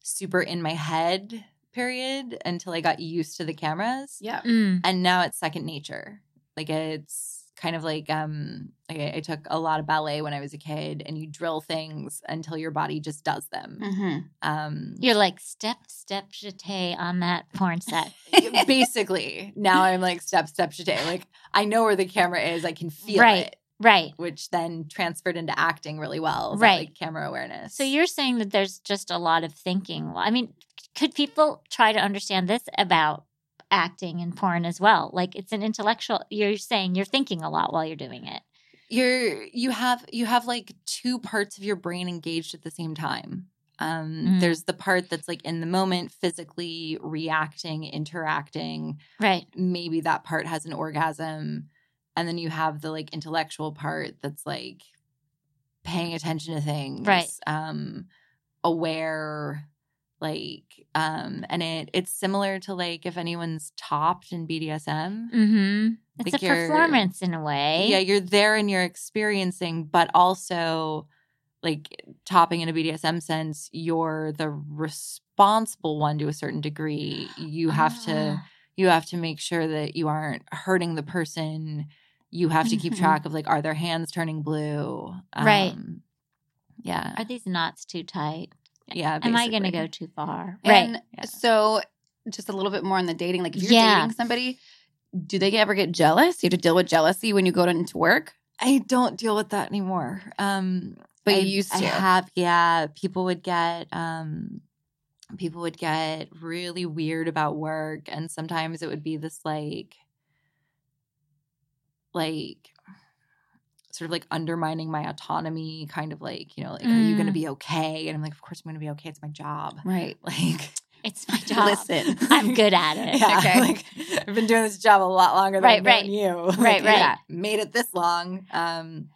super in my head period until i got used to the cameras yeah Mm. and now it's second nature like it's kind of like um like I, I took a lot of ballet when i was a kid and you drill things until your body just does them mm-hmm. um You're like step, step, jeté on that porn set. basically now i'm like step step jeté. like i know where the camera is i can feel Right. it Right. which then transferred into acting really well Right. like camera awareness So you're saying that there's just a lot of thinking. I mean, could people try to understand this about acting in porn as well? Like it's an intellectual you're saying you're thinking a lot while you're doing it. you're you have you have like two parts of your brain engaged at the same time um Mm. there's the part that's like in the moment physically reacting interacting Right. maybe that part has an orgasm and then you have the like intellectual part that's like paying attention to things Right. um aware like um and it it's similar to like if anyone's topped in BDSM Mm-hmm. It's Like a performance in a way. yeah you're there and you're experiencing but also like topping in a BDSM sense you're the responsible one to a certain degree you have to Ah. you have to make sure that you aren't hurting the person you have to keep Mhm. track of like are their hands turning blue Right. Um, yeah Are these knots too tight? Yeah Am I going to go too far? and right. Yeah. so just a little bit more on the dating like if you're Yeah. dating somebody do they ever get jealous you have to deal with jealousy when you go into work i don't deal with that anymore um but I, you used I to have yeah people would get um people would get really weird about work and sometimes it would be this like like sort of like undermining my autonomy kind of like you know like are you going to Mm. be okay and i'm like of course i'm going to be okay it's my job right like It's my job. Listen. I'm good at it. yeah, Okay. like I've been doing this job a lot longer than right. you. Like, Right, right. yeah, made it this long. Um,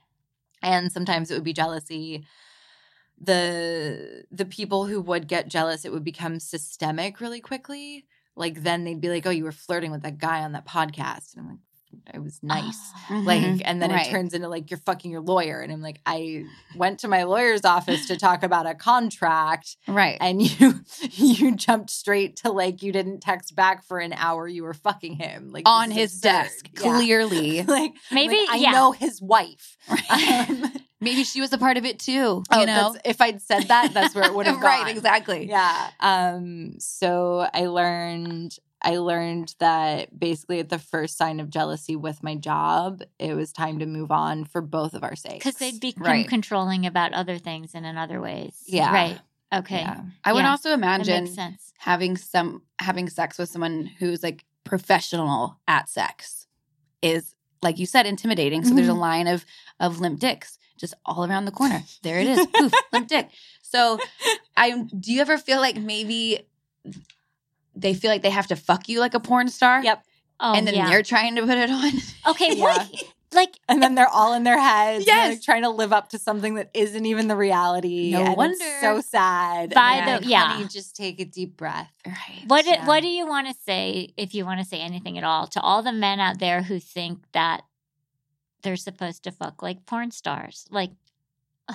and sometimes it would be jealousy. the the people who would get jealous, it would become systemic really quickly. Like then they'd be like, "Oh, you were flirting with that guy on that podcast," and I'm like, "It was nice." Ah. Like, Mhm. and then Right. it turns into like you're fucking your lawyer, and I'm like, I went to my lawyer's office to talk about a contract, Right. and you you jumped straight to like you didn't text back for an hour. You were fucking him like On his absurd. desk, Yeah. clearly. like Maybe, like, I yeah. know his wife. Right. Um, Maybe she was a part of it too. You oh, know? if I'd said that, that's where it would have gone. right, exactly. Yeah. Um, so I learned I learned that basically at the first sign of jealousy with my job, it was time to move on for both of our sakes. Because they'd become Right. controlling about other things and in other ways. Yeah. Right. Okay. Yeah. I would Yeah, also imagine sense. having some having sex with someone who's like professional at sex is like you said intimidating. So there's a mm-hmm. line of of limp dicks just all around the corner. There it is. Poof, limp dick. So I do you ever feel like maybe they feel like they have to fuck you like a porn star? Yep. Oh, and then yeah. they're trying to put it on. okay. Yeah. What? Like, And then they're all in their heads, Yes. like, trying to live up to something that isn't even the reality. No and it's wonder. so sad. By And the- like, yeah. honey, just take a deep breath. Right. what? do- Yeah. What do you want to say, if you want to say anything at all, to all the men out there who think that they're supposed to fuck like porn stars? Like,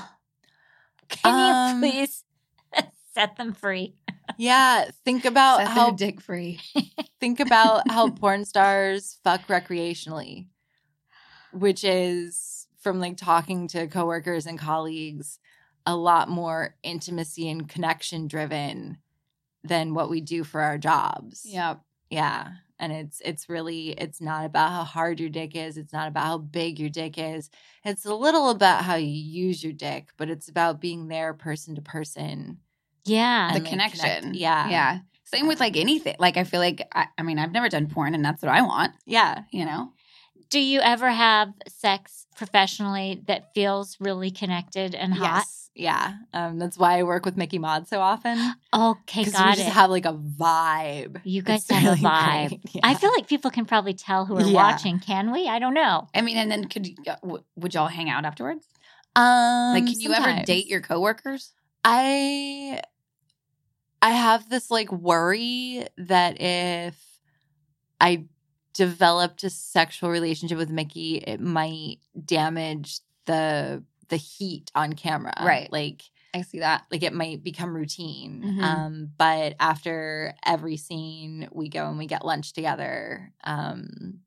can Um, you please set them free? Yeah, think about Set how dick free. think about how porn stars fuck recreationally, which is from like talking to coworkers and colleagues, a lot more intimacy and connection driven than what we do for our jobs. Yeah. Yeah. And it's it's really it's not about how hard your dick is. It's not about how big your dick is. It's a little about how you use your dick, but it's about being there person to person. Yeah. the connection. connect- yeah. Yeah. Same with like anything. Like I feel like I, I mean I've never done porn and that's what I want, Yeah. you know? do you ever have sex professionally that feels really connected and hot? Yes. Yeah. Um, that's why I work with Mickey Mod so often. Okay, Because we just it. have like a vibe. you guys It's have really a vibe. great. I feel like people can probably tell who are Yeah. watching. Can we? I don't know. I mean, and then could you, uh, w- would y'all hang out afterwards? um, Like, can you ever date your coworkers? I I have this like worry that if I developed a sexual relationship with Mickey, it might damage the the heat on camera. Right. Like I see that. like it might become routine. Mhm. Um, but after every scene, we go and we get lunch together. Um,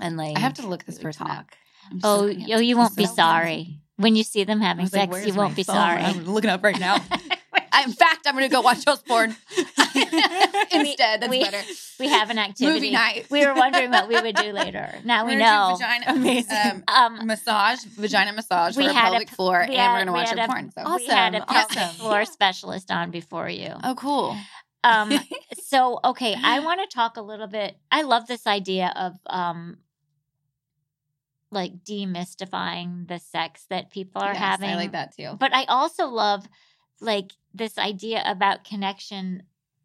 and like I have to look this we person up. talk. I'm Oh, yo, you won't be myself. sorry when you see them having was like, sex. You won't be phone?" sorry. I'm looking up right now. I- in fact, I'm going to go watch Host Porn instead. That's we- better. we have an activity. Movie night. We were wondering what we would do later. Now we gonna know. Vagina, Amazing. Um, Um, massage, vagina massage We for a had a pelvic p- floor, and we we're going to watch had a a- porn. So. Awesome. we had a pelvic awesome. floor specialist on before you. Oh, cool. Um, so okay, I want to talk a little bit. I love this idea of um, like demystifying the sex that people are Yes, having. I like that too. But I also love like this idea about connection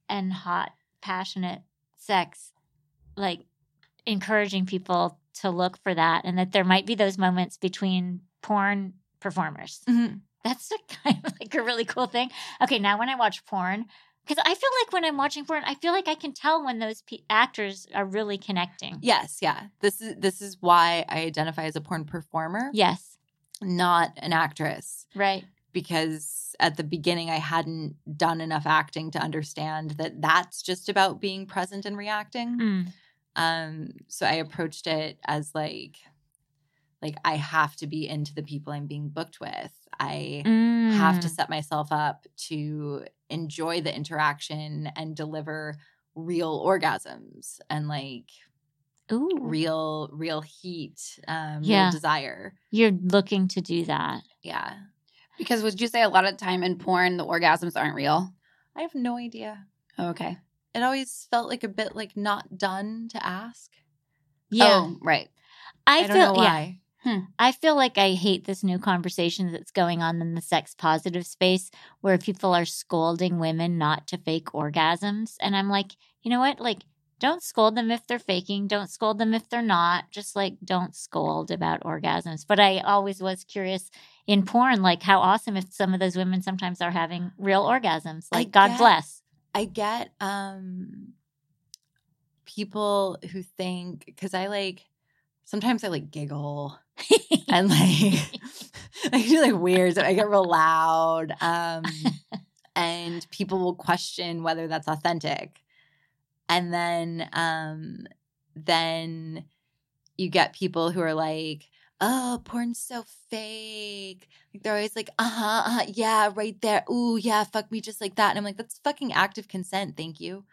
and hot, passionate sex, like encouraging people to look for that and that there might be those moments between porn performers. Mhm. That's a kind of like a really cool thing. Okay, now when I watch porn, because I feel like when I'm watching porn, I feel like I can tell when those pe actors are really connecting. Yes, yeah. This is this is why I identify as a porn performer, Yes, not an actress. right. Because at the beginning I hadn't done enough acting to understand that that's just about being present and reacting. Mm. Um so I approached it as like like I have to be into the people I'm being booked with. I have to Mm. set myself up to enjoy the interaction and deliver real orgasms and like Ooh, real real heat um Yeah. real desire. you're looking to do that. Yeah. Because would you say a lot of time in porn, the orgasms aren't real? I have no idea. Oh, okay. it always felt like a bit like not done to ask. Yeah, Oh, right. I, I, don't feel know yeah. why. Hmm. I feel like I hate this new conversation that's going on in the sex positive space where people are scolding women not to fake orgasms. And I'm like, you know what? Like, don't scold them if they're faking. Don't scold them if they're not. Just like don't scold about orgasms. But I always was curious in porn, like how awesome if some of those women sometimes are having real orgasms. Like God bless. I get um people who think because I like sometimes I like giggle and like I do like weird. I get real loud. Um and people will question whether that's authentic. And then um then you get people who are like, oh, porn's so fake. Like they're always like, uh-huh, uh-huh, yeah, right there. Ooh, yeah, fuck me just like that. And I'm like, that's fucking active consent, thank you.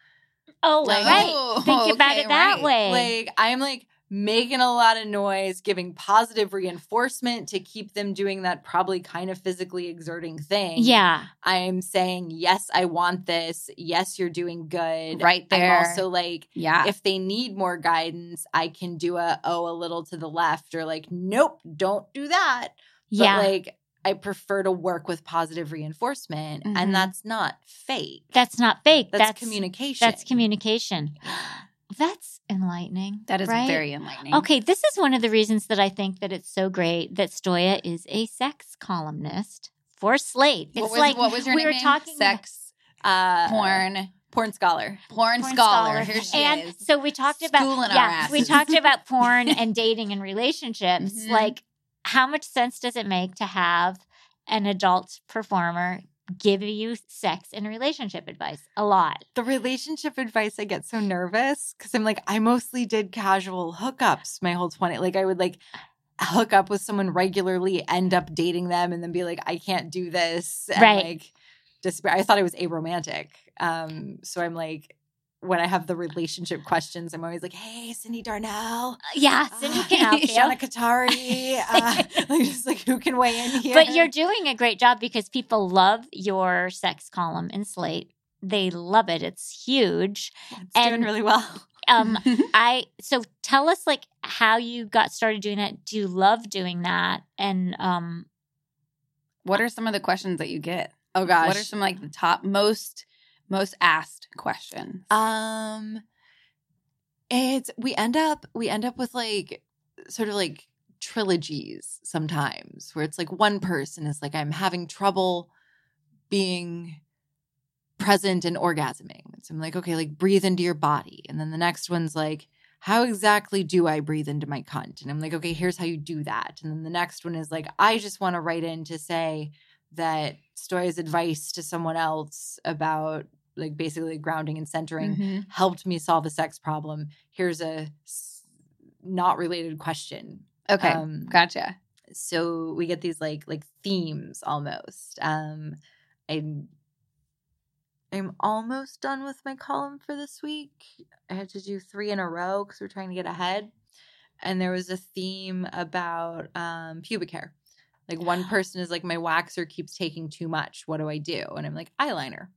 Oh, Like- right. Think about okay, it that right. way. Like I'm like making a lot of noise, giving positive reinforcement to keep them doing that probably kind of physically exerting thing. yeah. I'm saying, yes, I want this. Yes, you're doing good. Right there. I'm also like, Yeah. if they need more guidance, I can do a oh a little to the left or like, nope, don't do that. Yeah. Like I prefer to work with positive reinforcement. Mhm. And that's not fake. that's not fake. That's, That's, communication. That's communication. That's enlightening. that is right? very enlightening. Okay, this is one of the reasons that I think that it's so great that Stoya is a sex columnist for Slate. It's What was, like what was your we were talking sex, uh porn, porn scholar. porn, porn scholar. Here she and is. so we talked about Schooling our yeah, we talked about porn and dating and relationships. Mhm. Like, how much sense does it make to have an adult performer give you sex and relationship advice? A lot. The relationship advice, I get so nervous because I'm like, I mostly did casual hookups my whole 20. Like, I would like hook up with someone regularly, end up dating them, and then be like, I can't do this. And Right. like, despair. I thought I was aromantic. Um, so I'm like, when I have the relationship questions, I'm always like, hey, Cindy Darnell. Yeah, Cindy can help you. Shauna Katari. Uh, like, just like, who can weigh in here? But you're doing a great job because people love your sex column in Slate. They love it. It's huge. It's doing and- really well. Um, I so tell us like how you got started doing that. Do you love doing that? And um, what are some of the questions that you get? Oh, gosh. What are some like the top most most asked questions? Um it's we end up we end up with like sort of like trilogies sometimes where it's like one person is like I'm having trouble being present and orgasming. So I'm like, okay, like breathe into your body. And then the next one's like, how exactly do I breathe into my cunt? And I'm like, okay, here's how you do that. And then the next one is like, I just want to write in to say that Stoya's advice to someone else about like basically grounding and centering Mhm. helped me solve a sex problem. Here's a not related question. Okay, Um, gotcha. so we get these like like themes almost. Um I'm I'm almost done with my column for this week. I had to do three in a row because we're trying to get ahead. And there was a theme about um pubic hair. Like one person is like, my waxer keeps taking too much. What do I do? And I'm like, eyeliner.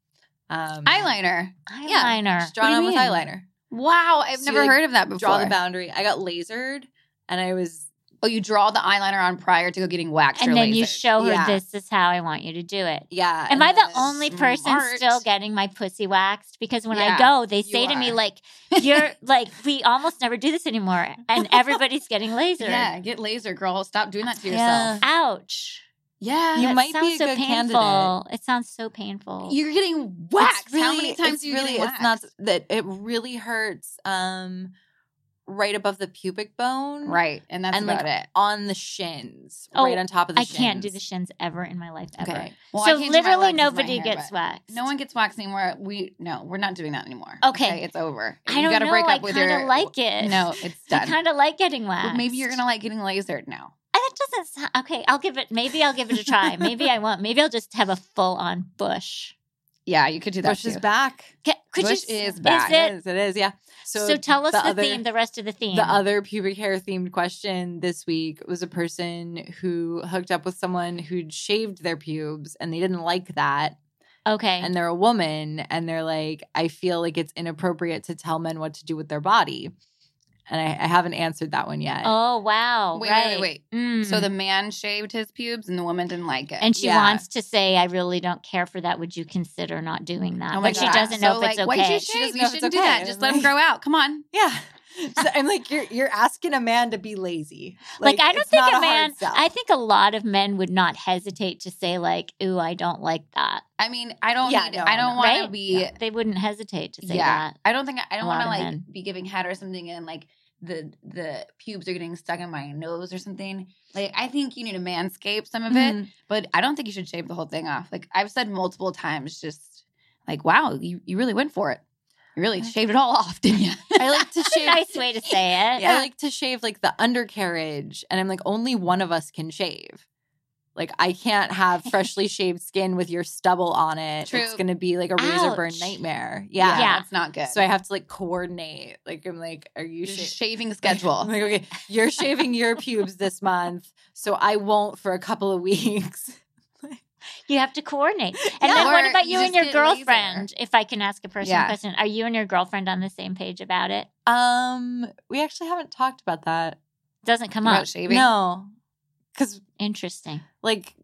Um Eyeliner. eyeliner. Just draw What it do on with eyeliner. Wow, I've So never you, like, heard of that before. Draw the boundary. I got lasered and I was Oh, you draw the eyeliner on prior to go getting waxed and then you show her Yeah. this is how I want you to do it. yeah. Am I the only person still getting my pussy waxed? Because when Yeah, I go, they say to me like, "You're like, we almost never do this anymore," and everybody's getting lasered. Yeah, get laser, girl. Stop doing that to Yeah. yourself. Ouch. Yeah, You might be a so good painful. candidate. It sounds so painful. you're getting waxed. How really- many times you really it's not that it really hurts um right above the pubic bone right, and that's and, about like, it. on the shins Oh, right on top of the I shins can't do the shins ever in my life ever. okay Well, so can't do my literally legs with my nobody hair, gets waxed. No one gets waxed anymore. We no, we're not doing that anymore. Okay. it's over. I you don't gotta know. break I up with kind of like it. No, it's done. I kind of like getting waxed. Well, maybe you're gonna like getting lasered now. That doesn't sound okay. I'll give it. Maybe I'll give it a try. maybe I won't. Maybe I'll just have a full on bush. Yeah, you could do that Bush is back Ca- Could Bush you, is back. Is it it? is it is yeah so, So, tell us the, other, theme, the rest of the theme. the other pubic hair themed question this week was a person who hooked up with someone who'd shaved their pubes and they didn't like that okay. and they're a woman and they're like i feel like it's inappropriate to tell men what to do with their body and I, I haven't answered that one yet. Oh wow! Wait, right. wait, wait, Mm. So the man shaved his pubes and the woman didn't like it. and she Yeah. wants to say, "I really don't care for that. Would you consider not doing that?" Oh my but she doesn't know So, if it's like, okay. Why'd you shave? doesn't You know if it's shouldn't do okay. that. Just let them grow out. Come on. Yeah. So I'm like, you're you're asking a man to be lazy. Like, I don't think a man. sell. I think a lot of men would not hesitate to say like, "Ooh, I don't like that." I mean, I don't Yeah, need. no, I don't no. want to Right? be. They wouldn't hesitate to say yeah, that. I don't think I don't want to like men. be giving head or something and like the the pubes are getting stuck in my nose or something. Like I think you need to manscape some of it, Mhm. but I don't think you should shave the whole thing off. Like I've said multiple times, just like wow, you you really went for it. You really shaved it all off, didn't you? I like to shave. nice way to say it. I like to shave like the undercarriage, and I'm like, only one of us can shave. Like I can't have freshly shaved skin with your stubble on it. True. It's gonna be like a razor burn nightmare. Yeah. Yeah. that's not good. So I have to like coordinate. Like I'm like, are you Your sha- shaving I'm schedule. like, okay, you're shaving your pubes this month, so I won't for a couple of weeks. You have to coordinate. And Yeah. then what about you you and your get laser. girlfriend? If I can ask a personal Yeah. question, are you and your girlfriend on the same page about it? Um, we actually haven't talked about that. Doesn't come About up. shaving. No, because Interesting. like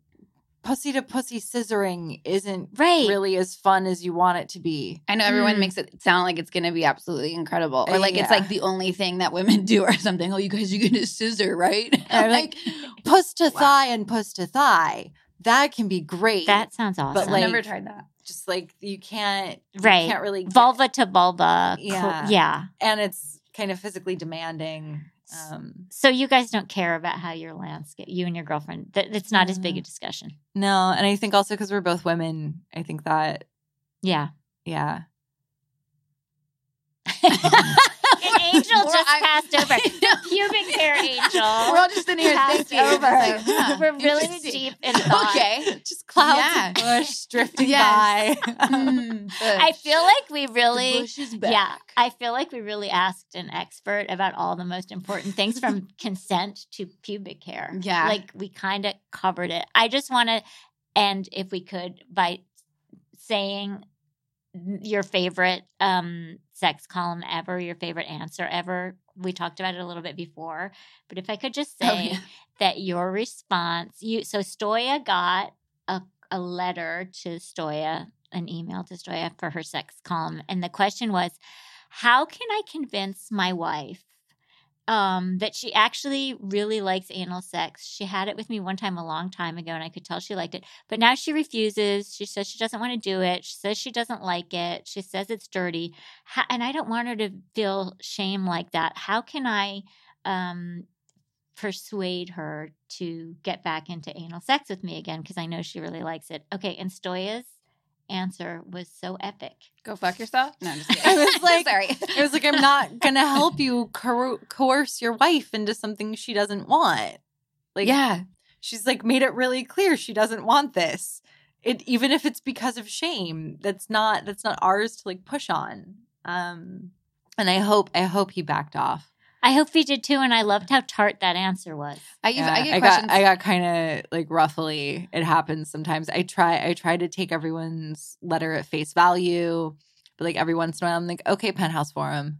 pussy to pussy scissoring isn't Right. really as fun as you want it to be. I know everyone Mm. makes it sound like it's going to be absolutely incredible, or like it's like the only thing that women do, or something. Oh, you guys are going to scissor, right? I'm like, Puss to Wow. thigh and puss to thigh. That can be great. That sounds awesome. But, I've never tried that. just like you can't right? you right. can't really get- Vulva to vulva. co- Yeah. yeah. and it's kind of physically demanding. Um So you guys don't care about how your landscape, you and your girlfriend, that it's not as big Mm. a discussion. no, and I think also because we're both women, I think that Yeah. yeah. An angel just I- passed over. I know. Pubic hair angel. We're all just in here passed thinking. over. Like, huh, We're really deep in thought. Okay. Just clouds Yeah. of bush drifting Yes. by. Mm, I feel like we The really bush is back. Yeah, I feel like we really asked an expert about all the most important things from consent to pubic hair. Yeah. Like we kind of covered it. I just want to end, if we could, by saying your favorite um, sex column ever, your favorite answer ever. We talked about it a little bit before, but if I could just say Oh, yeah. that your response, you so Stoya got a, a letter to Stoya, an email to Stoya for her sex column, and the question was, how can I convince my wife um, that she actually really likes anal sex? She had it with me one time a long time ago, and I could tell she liked it, but now she refuses. She says she doesn't want to do it. She says she doesn't like it. She says it's dirty, How, and I don't want her to feel shame like that. How can I? Um, persuade her to get back into anal sex with me again because I know she really likes it. Okay, and Stoya's answer was so epic. Go fuck yourself. No, I'm just kidding. I was like- sorry. It was like I'm not gonna help you coer- coerce your wife into something she doesn't want. Like yeah. she's like made it really clear she doesn't want this. It even if it's because of shame, that's not that's not ours to like push on. Um and I hope I hope he backed off. I hope he did too, and I loved how tart that answer was. I, Yeah, I get I questions. got I got kind of like roughly. It happens sometimes. I try I try to take everyone's letter at face value, but like every once in a while, I'm like, okay, penthouse forum,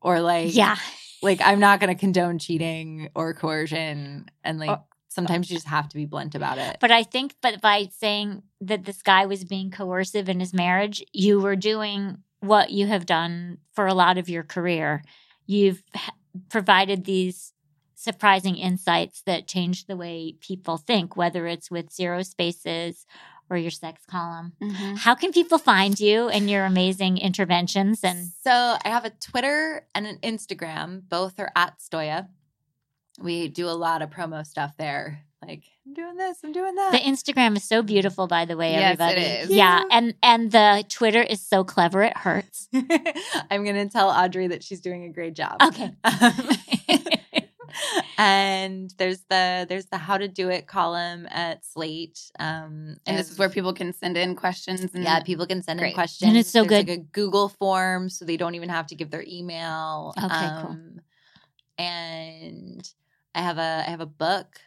or like Yeah, like I'm not going to condone cheating or coercion, and like Or- sometimes you just have to be blunt about it. but I think, but by saying that this guy was being coercive in his marriage, you were doing what you have done for a lot of your career. You've h- provided these surprising insights that change the way people think, whether it's with zero spaces or your sex column. Mhm. How can people find you and your amazing interventions? And so I have a Twitter and an Instagram. Both are at Stoya. We do a lot of promo stuff there. Like I'm doing this, I'm doing that. the Instagram is so beautiful, by the way, Yes, everybody. is. Yeah, Yeah. and and the Twitter is so clever it hurts. I'm gonna tell Audrey that she's doing a great job. Okay. and there's the there's the how to do it column at Slate. Um, And this is where people can send in questions. And yeah, people can send in questions. And it's so There's, good. Like a Google form, so they don't even have to give their email. Okay, cool. Um, And I have a I have a book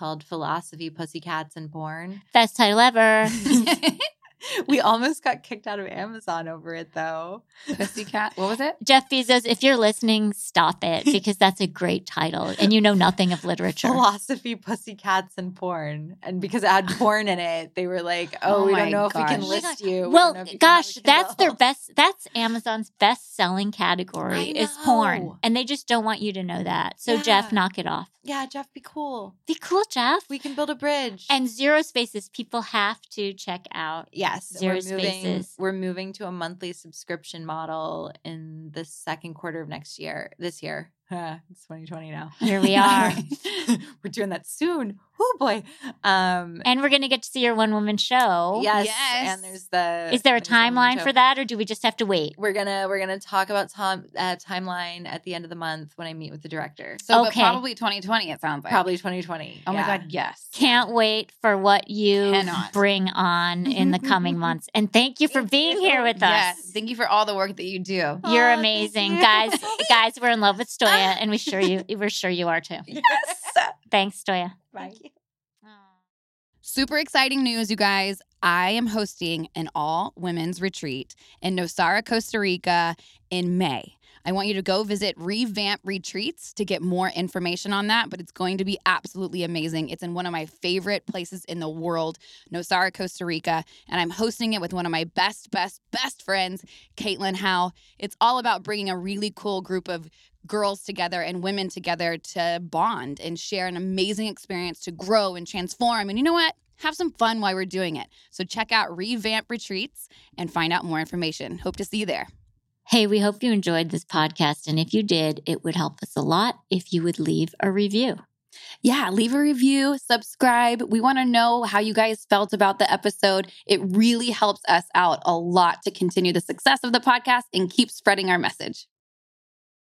called Philosophy, Pussycats, and Porn. Best title ever. we almost got kicked out of Amazon over it though. Pussycat. What was it? Jeff Bezos, if you're listening, stop it because that's a great title and you know nothing of literature. Philosophy, pussycats, and porn. And because it had porn in it, they were like, "Oh, Oh we don't know if we can list you." We Well, don't know if you gosh, that's their best. That's Amazon's best selling category is porn, and they just don't want you to know that. So Jeff, knock it off. Yeah, Jeff, be cool. Be cool, Jeff. We can build a bridge. and zero spaces. People have to check out. Yes, Zero we're moving. spaces. We're moving to a monthly subscription model in the second quarter of next year. This year, it's 2020 now. Here we are. we're doing that soon. Oh boy. Um, And we're going to get to see your one woman show. yes, yes. and there's the. Is there a there's the woman timeline for that, or do we just have to wait? We're gonna we're gonna talk about Tom uh, timeline at the end of the month when I meet with the director. So, Okay. but probably 2020. It sounds like Probably 2020. Oh my god, yes. Can't wait for what you Cannot. bring on in the coming months. And thank you for being here with us. Yes. Thank you for all the work that you do. You're Aw, thank amazing, you. guys. Guys, we're in love with Stoya, and we sure you we're sure you are too. Yes. Thanks, Stoya. Bye. Super exciting news, you guys. I am hosting an all women's retreat in Nosara, Costa Rica in May. I want you to go visit Revamp Retreats to get more information on that, but it's going to be absolutely amazing. It's in one of my favorite places in the world, Nosara, Costa Rica, and I'm hosting it with one of my best, best, best friends, Caitlin Howe. It's all about bringing a really cool group of girls together and women together to bond and share an amazing experience to grow and transform. And you know what? Have some fun while we're doing it. So check out Revamp Retreats and find out more information. Hope to see you there. Hey, we hope you enjoyed this podcast. And if you did, it would help us a lot if you would leave a review. Yeah, leave a review, subscribe. We want to know how you guys felt about the episode. It really helps us out a lot to continue the success of the podcast and keep spreading our message.